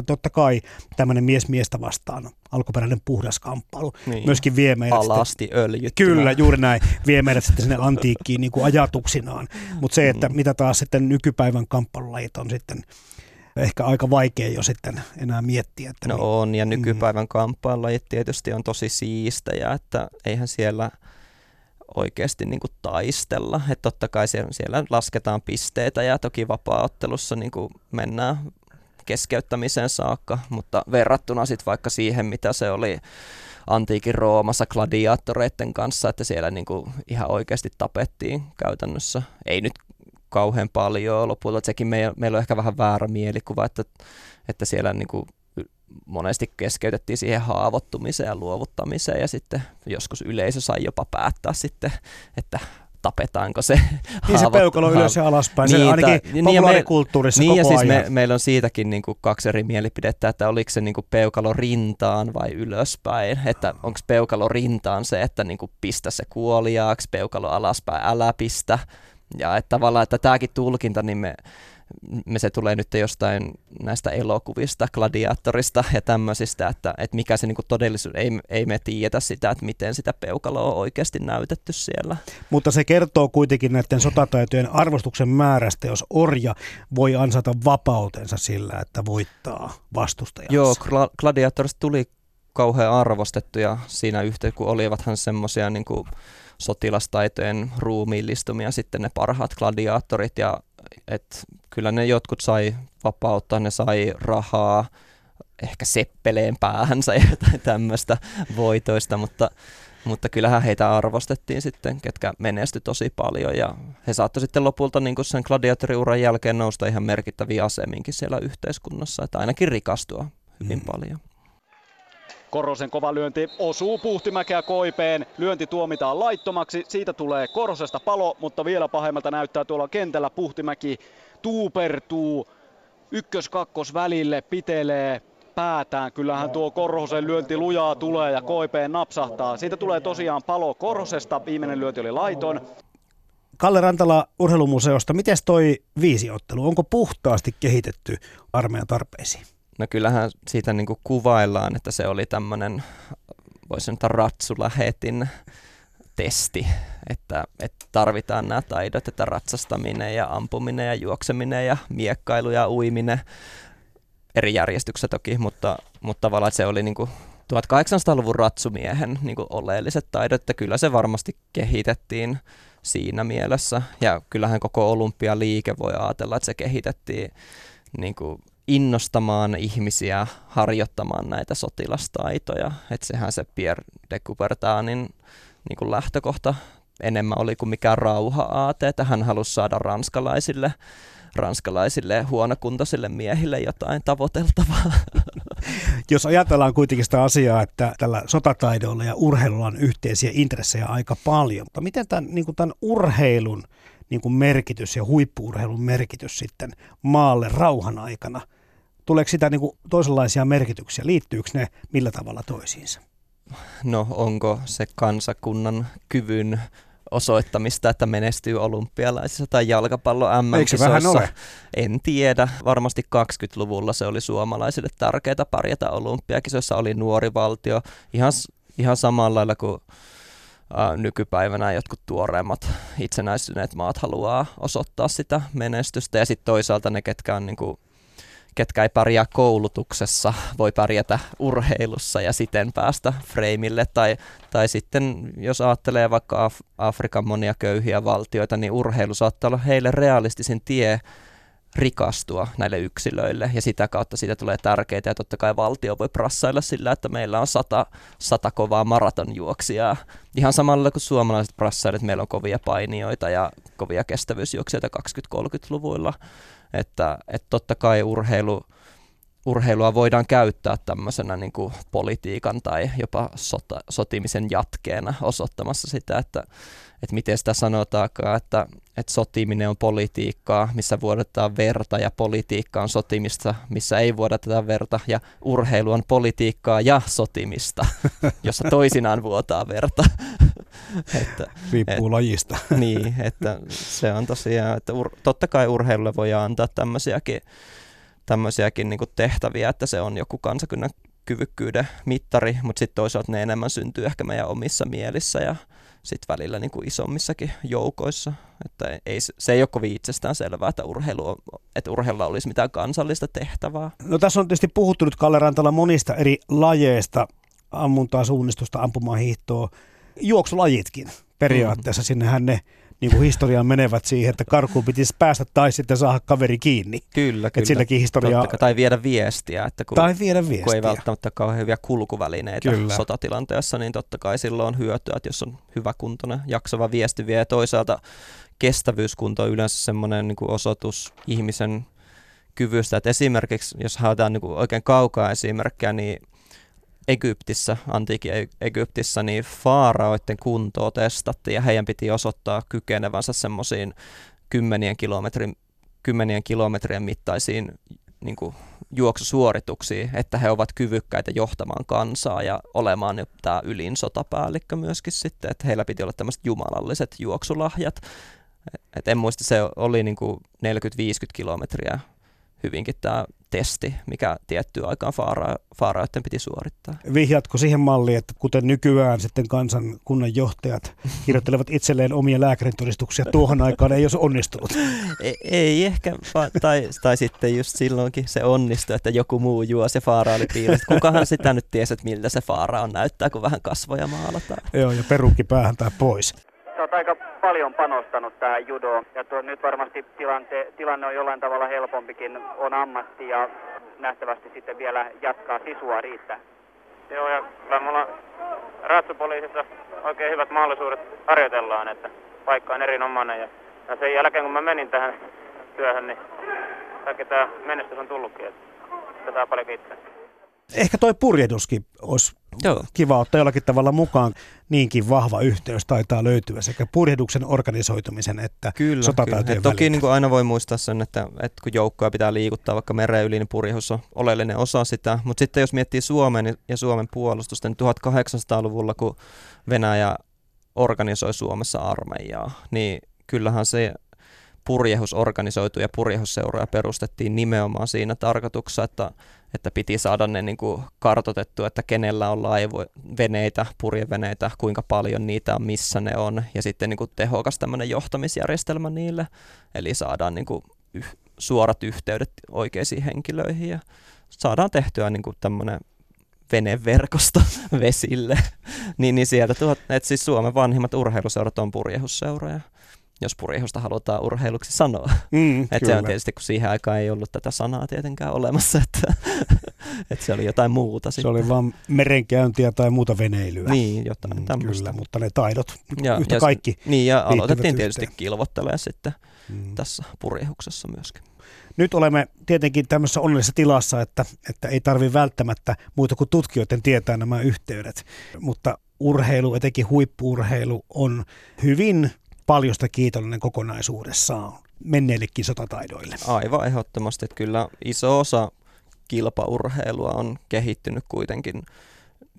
mutta totta kai tämmöinen mies miestä vastaan alkuperäinen puhdas kamppailu niin. myöskin vie meidät Alasti sitten, Kyllä, juuri näin. Vie meidät sitten sinne antiikkiin niin kuin ajatuksinaan. Mutta se, että mm. mitä taas sitten nykypäivän kamppailulajit on sitten ehkä aika vaikea jo sitten enää miettiä. Että no niin. on, ja mm. nykypäivän mm. kamppailulajit tietysti on tosi siistejä, että eihän siellä oikeasti niin kuin taistella. Että totta kai siellä, siellä lasketaan pisteitä ja toki vapaaottelussa niin kuin mennään keskeyttämiseen saakka, mutta verrattuna sitten vaikka siihen, mitä se oli antiikin Roomassa gladiaattoreiden kanssa, että siellä niinku ihan oikeasti tapettiin käytännössä. Ei nyt kauhean paljon lopulta, että sekin meillä, meillä on ehkä vähän väärä mielikuva, että, että siellä niinku monesti keskeytettiin siihen haavoittumiseen ja luovuttamiseen ja sitten joskus yleisö sai jopa päättää sitten, että tapetaanko se Niin se peukalo ylös ja alaspäin, niin, se ainakin niin, populaarikulttuurissa niin, koko ja siis ajan. Me, meillä on siitäkin niin kuin kaksi eri mielipidettä, että oliko se niin kuin peukalo rintaan vai ylöspäin, että onko peukalo rintaan se, että niin kuin pistä se kuoliaaksi, peukalo alaspäin, älä pistä, ja että tavallaan, että tämäkin tulkinta, niin me me se tulee nyt jostain näistä elokuvista, gladiaattorista ja tämmöisistä, että, että mikä se niinku todellisuus, ei, ei me tiedetä sitä, että miten sitä peukaloa on oikeasti näytetty siellä. Mutta se kertoo kuitenkin näiden sotataitojen arvostuksen määrästä, jos orja voi ansata vapautensa sillä, että voittaa vastustajansa. Joo, gladiaattorista tuli kauhean arvostettuja siinä yhteydessä, kun olivathan semmoisia niin sotilastaitojen ruumiillistumia sitten ne parhaat gladiaattorit ja et kyllä ne jotkut sai vapauttaa, ne sai rahaa, ehkä seppeleen päähänsä ja tämmöistä voitoista, mutta, mutta kyllähän heitä arvostettiin sitten, ketkä menesty tosi paljon ja he saattoi sitten lopulta niin sen gladiatoriuran jälkeen nousta ihan merkittäviä aseminkin siellä yhteiskunnassa, että ainakin rikastua hyvin mm. paljon. Korosen kova lyönti osuu Puhtimäkeä koipeen. Lyönti tuomitaan laittomaksi. Siitä tulee Korosesta palo, mutta vielä pahemmalta näyttää tuolla kentällä Puhtimäki tuupertuu ykkös-kakkos välille, pitelee päätään. Kyllähän tuo Korhosen lyönti lujaa tulee ja koipeen napsahtaa. Siitä tulee tosiaan palo Korhosesta. Viimeinen lyönti oli laiton. Kalle Rantala Urheilumuseosta, miten toi viisiottelu, onko puhtaasti kehitetty armeijan tarpeisiin? No kyllähän siitä niin kuin kuvaillaan, että se oli tämmöinen, voisi sanoa ratsulähetin testi, että, että tarvitaan nämä taidot, että ratsastaminen ja ampuminen ja juokseminen ja miekkailu ja uiminen eri järjestyksessä toki, mutta, mutta tavallaan se oli niin kuin 1800-luvun ratsumiehen niin kuin oleelliset taidot, että kyllä se varmasti kehitettiin siinä mielessä. Ja kyllähän koko olympialiike voi ajatella, että se kehitettiin niin kuin innostamaan ihmisiä harjoittamaan näitä sotilastaitoja. Että sehän se Pierre de Coubertinin niin kuin lähtökohta enemmän oli kuin mikään rauha-aate, että hän halusi saada ranskalaisille ranskalaisille huonokuntoisille miehille jotain tavoiteltavaa. Jos ajatellaan kuitenkin sitä asiaa, että tällä sotataidolla ja urheilulla on yhteisiä intressejä aika paljon, mutta miten tämän, niin kuin tämän urheilun niin kuin merkitys ja huippuurheilun merkitys sitten maalle rauhan aikana, tuleeko sitä niin kuin toisenlaisia merkityksiä, liittyykö ne millä tavalla toisiinsa? No onko se kansakunnan kyvyn osoittamista, että menestyy olympialaisissa tai jalkapallo MM-kisoissa. En tiedä. Varmasti 20-luvulla se oli suomalaisille tärkeää pärjätä olympiakisoissa. Oli nuori valtio ihan, ihan samalla lailla kuin ää, nykypäivänä jotkut tuoreimmat itsenäistyneet maat haluaa osoittaa sitä menestystä. Ja sitten toisaalta ne, ketkä on niin kuin ketkä ei pärjää koulutuksessa, voi pärjätä urheilussa ja siten päästä freimille. Tai, tai sitten jos ajattelee vaikka Af- Afrikan monia köyhiä valtioita, niin urheilu saattaa olla heille realistisin tie rikastua näille yksilöille ja sitä kautta siitä tulee tärkeää ja totta kai valtio voi prassailla sillä, että meillä on sata, sata kovaa maratonjuoksijaa. Ihan samalla kuin suomalaiset prassailet, meillä on kovia painijoita ja kovia kestävyysjuoksijoita 20-30-luvuilla. Että, että totta kai urheilu, urheilua voidaan käyttää tämmöisenä niin kuin politiikan tai jopa sota, sotimisen jatkeena osoittamassa sitä, että, että miten sitä sanotaankaan, että, että sotiminen on politiikkaa, missä vuodetaan verta ja politiikka on sotimista, missä ei vuodeta verta ja urheilu on politiikkaa ja sotimista, jossa toisinaan vuotaa verta. että, Riippuu et, lajista. niin, että se on tosiaan, että ur, totta kai urheilulle voi antaa tämmöisiäkin, tämmöisiäkin niin tehtäviä, että se on joku kansakunnan kyvykkyyden mittari, mutta sitten toisaalta ne enemmän syntyy ehkä meidän omissa mielissä ja sitten välillä niin kuin isommissakin joukoissa. Että ei, se ei ole kovin itsestään selvää, että, urheilu, että urheilulla olisi mitään kansallista tehtävää. No tässä on tietysti puhuttu nyt Kalle Rantala monista eri lajeista, ammuntaa, suunnistusta, ampumahiihtoa, juoksulajitkin periaatteessa. Mm. Sinnehän ne niin kuin historiaan menevät siihen, että karkuun pitäisi päästä tai sitten saada kaveri kiinni. Kyllä, kyllä. silläkin historiaa... Totta, tai viedä viestiä. Että kun, tai viedä viestiä. Kun ei välttämättä kauhean hyviä kulkuvälineitä kyllä. sotatilanteessa, niin totta kai silloin on hyötyä, että jos on hyvä kuntoinen, jaksava viesti vie. Ja toisaalta kestävyyskunto on yleensä semmoinen niin kuin osoitus ihmisen kyvystä, että esimerkiksi jos haetaan niin kuin oikein kaukaa esimerkkejä, niin Egyptissä, antiikin Egyptissä, niin faaraoiden kuntoa testattiin ja heidän piti osoittaa kykenevänsä semmoisiin kymmenien kilometrin, kymmenien kilometrien mittaisiin niin kuin juoksusuorituksiin, että he ovat kyvykkäitä johtamaan kansaa ja olemaan jo tämä ylin sotapäällikkö myöskin sitten, että heillä piti olla tämmöiset jumalalliset juoksulahjat. Et en muista, se oli niin kuin 40-50 kilometriä hyvinkin tämä testi, mikä tiettyä aikaan faara, faaraiden piti suorittaa. Vihjatko siihen malliin, että kuten nykyään sitten kansankunnan johtajat kirjoittelevat itselleen omia lääkärin todistuksia, tuohon aikaan ei olisi onnistunut? Ei, ei ehkä, tai, tai sitten just silloinkin se onnistui, että joku muu juo se faara oli piilessä. Kukahan sitä nyt tiesi, että miltä se faara on näyttää, kun vähän kasvoja maalataan. Joo, ja perukki päähän tai pois. Oot aika paljon panostanut tähän judoon ja tuo, nyt varmasti tilante, tilanne on jollain tavalla helpompikin, on ammatti ja nähtävästi sitten vielä jatkaa sisua riittää. Joo ja kyllä mulla ratsupoliisissa oikein hyvät mahdollisuudet harjoitellaan, että paikka on erinomainen ja, ja sen jälkeen kun mä menin tähän työhön, niin kaikki tämä menestys on tullutkin, että tätä paljon kiittää. Ehkä toi purjehduskin olisi Joo. kiva ottaa jollakin tavalla mukaan. Niinkin vahva yhteys taitaa löytyä sekä purjehduksen organisoitumisen että kyllä, sotataitojen kyllä. Toki niin kuin aina voi muistaa sen, että, että kun joukkoja pitää liikuttaa vaikka mereen yli, niin purjehus on oleellinen osa sitä. Mutta sitten jos miettii Suomen ja Suomen puolustusta, niin 1800-luvulla kun Venäjä organisoi Suomessa armeijaa, niin kyllähän se purjehus organisoitu ja purjehusseuroja perustettiin nimenomaan siinä tarkoituksessa, että että piti saada ne niin kuin kartotettu, että kenellä on laivo, veneitä, purjeveneitä, kuinka paljon niitä on, missä ne on, ja sitten niin kuin tehokas tämmöinen johtamisjärjestelmä niille, eli saadaan niin kuin yh, suorat yhteydet oikeisiin henkilöihin, ja saadaan tehtyä niin kuin tämmöinen veneverkosto vesille. niin, niin sieltä tuot, että siis Suomen vanhimmat urheiluseurat on purjehusseuroja jos purjehusta halutaan urheiluksi sanoa. Mm, että se on tietysti, kun siihen aikaan ei ollut tätä sanaa tietenkään olemassa, että, että se oli jotain muuta. Se sitten. oli vain merenkäyntiä tai muuta veneilyä. Niin, jotain mm, tämmöistä. Kyllä, mutta ne taidot ja, yhtä ja, kaikki Niin, ja aloitettiin tietysti yhteen. kilvottelemaan sitten mm. tässä purjehuksessa myöskin. Nyt olemme tietenkin tämmöisessä onnellisessa tilassa, että, että ei tarvi välttämättä muuta kuin tutkijoiden tietää nämä yhteydet. Mutta urheilu, etenkin huippuurheilu, on hyvin paljosta kiitollinen kokonaisuudessaan menneillekin sotataidoille. Aivan ehdottomasti, että kyllä iso osa kilpaurheilua on kehittynyt kuitenkin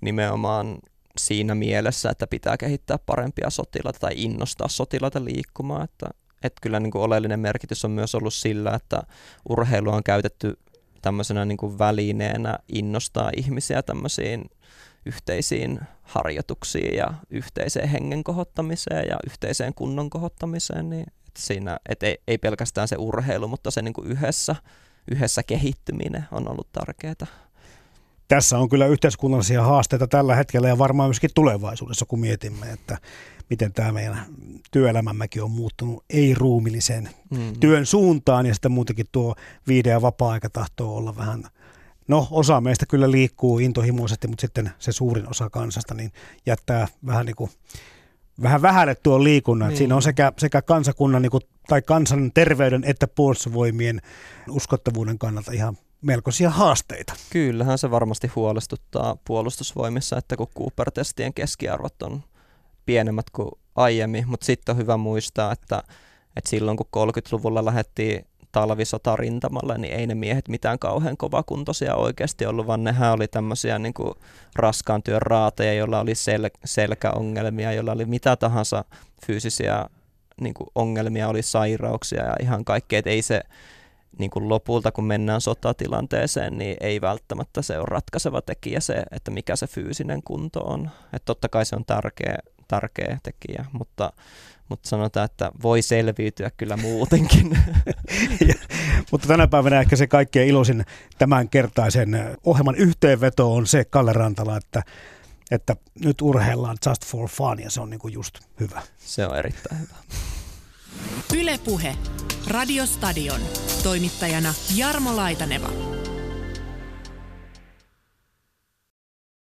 nimenomaan siinä mielessä, että pitää kehittää parempia sotilaita tai innostaa sotilaita liikkumaan. Että, että kyllä niin kuin oleellinen merkitys on myös ollut sillä, että urheilua on käytetty tämmöisenä niin kuin välineenä innostaa ihmisiä tämmöisiin yhteisiin harjoituksiin ja yhteiseen hengen kohottamiseen ja yhteiseen kunnon kohottamiseen, niin että siinä, että ei, ei pelkästään se urheilu, mutta se niin kuin yhdessä, yhdessä kehittyminen on ollut tärkeää. Tässä on kyllä yhteiskunnallisia haasteita tällä hetkellä ja varmaan myöskin tulevaisuudessa, kun mietimme, että miten tämä meidän työelämämmekin on muuttunut ei-ruumillisen mm. työn suuntaan ja sitten muutenkin tuo viide- ja vapaa-aika tahtoo olla vähän No osa meistä kyllä liikkuu intohimoisesti, mutta sitten se suurin osa kansasta niin jättää vähän niin kuin vähän vähälle tuon liikunnan. Niin. Siinä on sekä, sekä kansakunnan niin kuin, tai kansan terveyden että puolustusvoimien uskottavuuden kannalta ihan melkoisia haasteita. Kyllähän se varmasti huolestuttaa puolustusvoimissa, että kun Cooper-testien keskiarvot on pienemmät kuin aiemmin, mutta sitten on hyvä muistaa, että, että silloin kun 30-luvulla lähdettiin talvisota rintamalle, niin ei ne miehet mitään kauhean kovakuntoisia oikeasti ollut, vaan nehän oli tämmöisiä niin kuin raskaan työn raateja, joilla oli sel- selkäongelmia, joilla oli mitä tahansa fyysisiä niin kuin ongelmia, oli sairauksia ja ihan kaikkea, että ei se niin kuin lopulta, kun mennään sotatilanteeseen, niin ei välttämättä se ole ratkaiseva tekijä se, että mikä se fyysinen kunto on. Että totta kai se on tärkeä, tärkeä tekijä, mutta, mutta sanotaan, että voi selviytyä kyllä muutenkin. ja, mutta tänä päivänä ehkä se kaikkein iloisin tämänkertaisen ohjelman yhteenveto on se, Kalle Rantala, että, että nyt urheillaan just for fun ja se on niin kuin just hyvä. Se on erittäin hyvä. Ylepuhe. Radiostadion. Toimittajana Jarmo Laitaneva.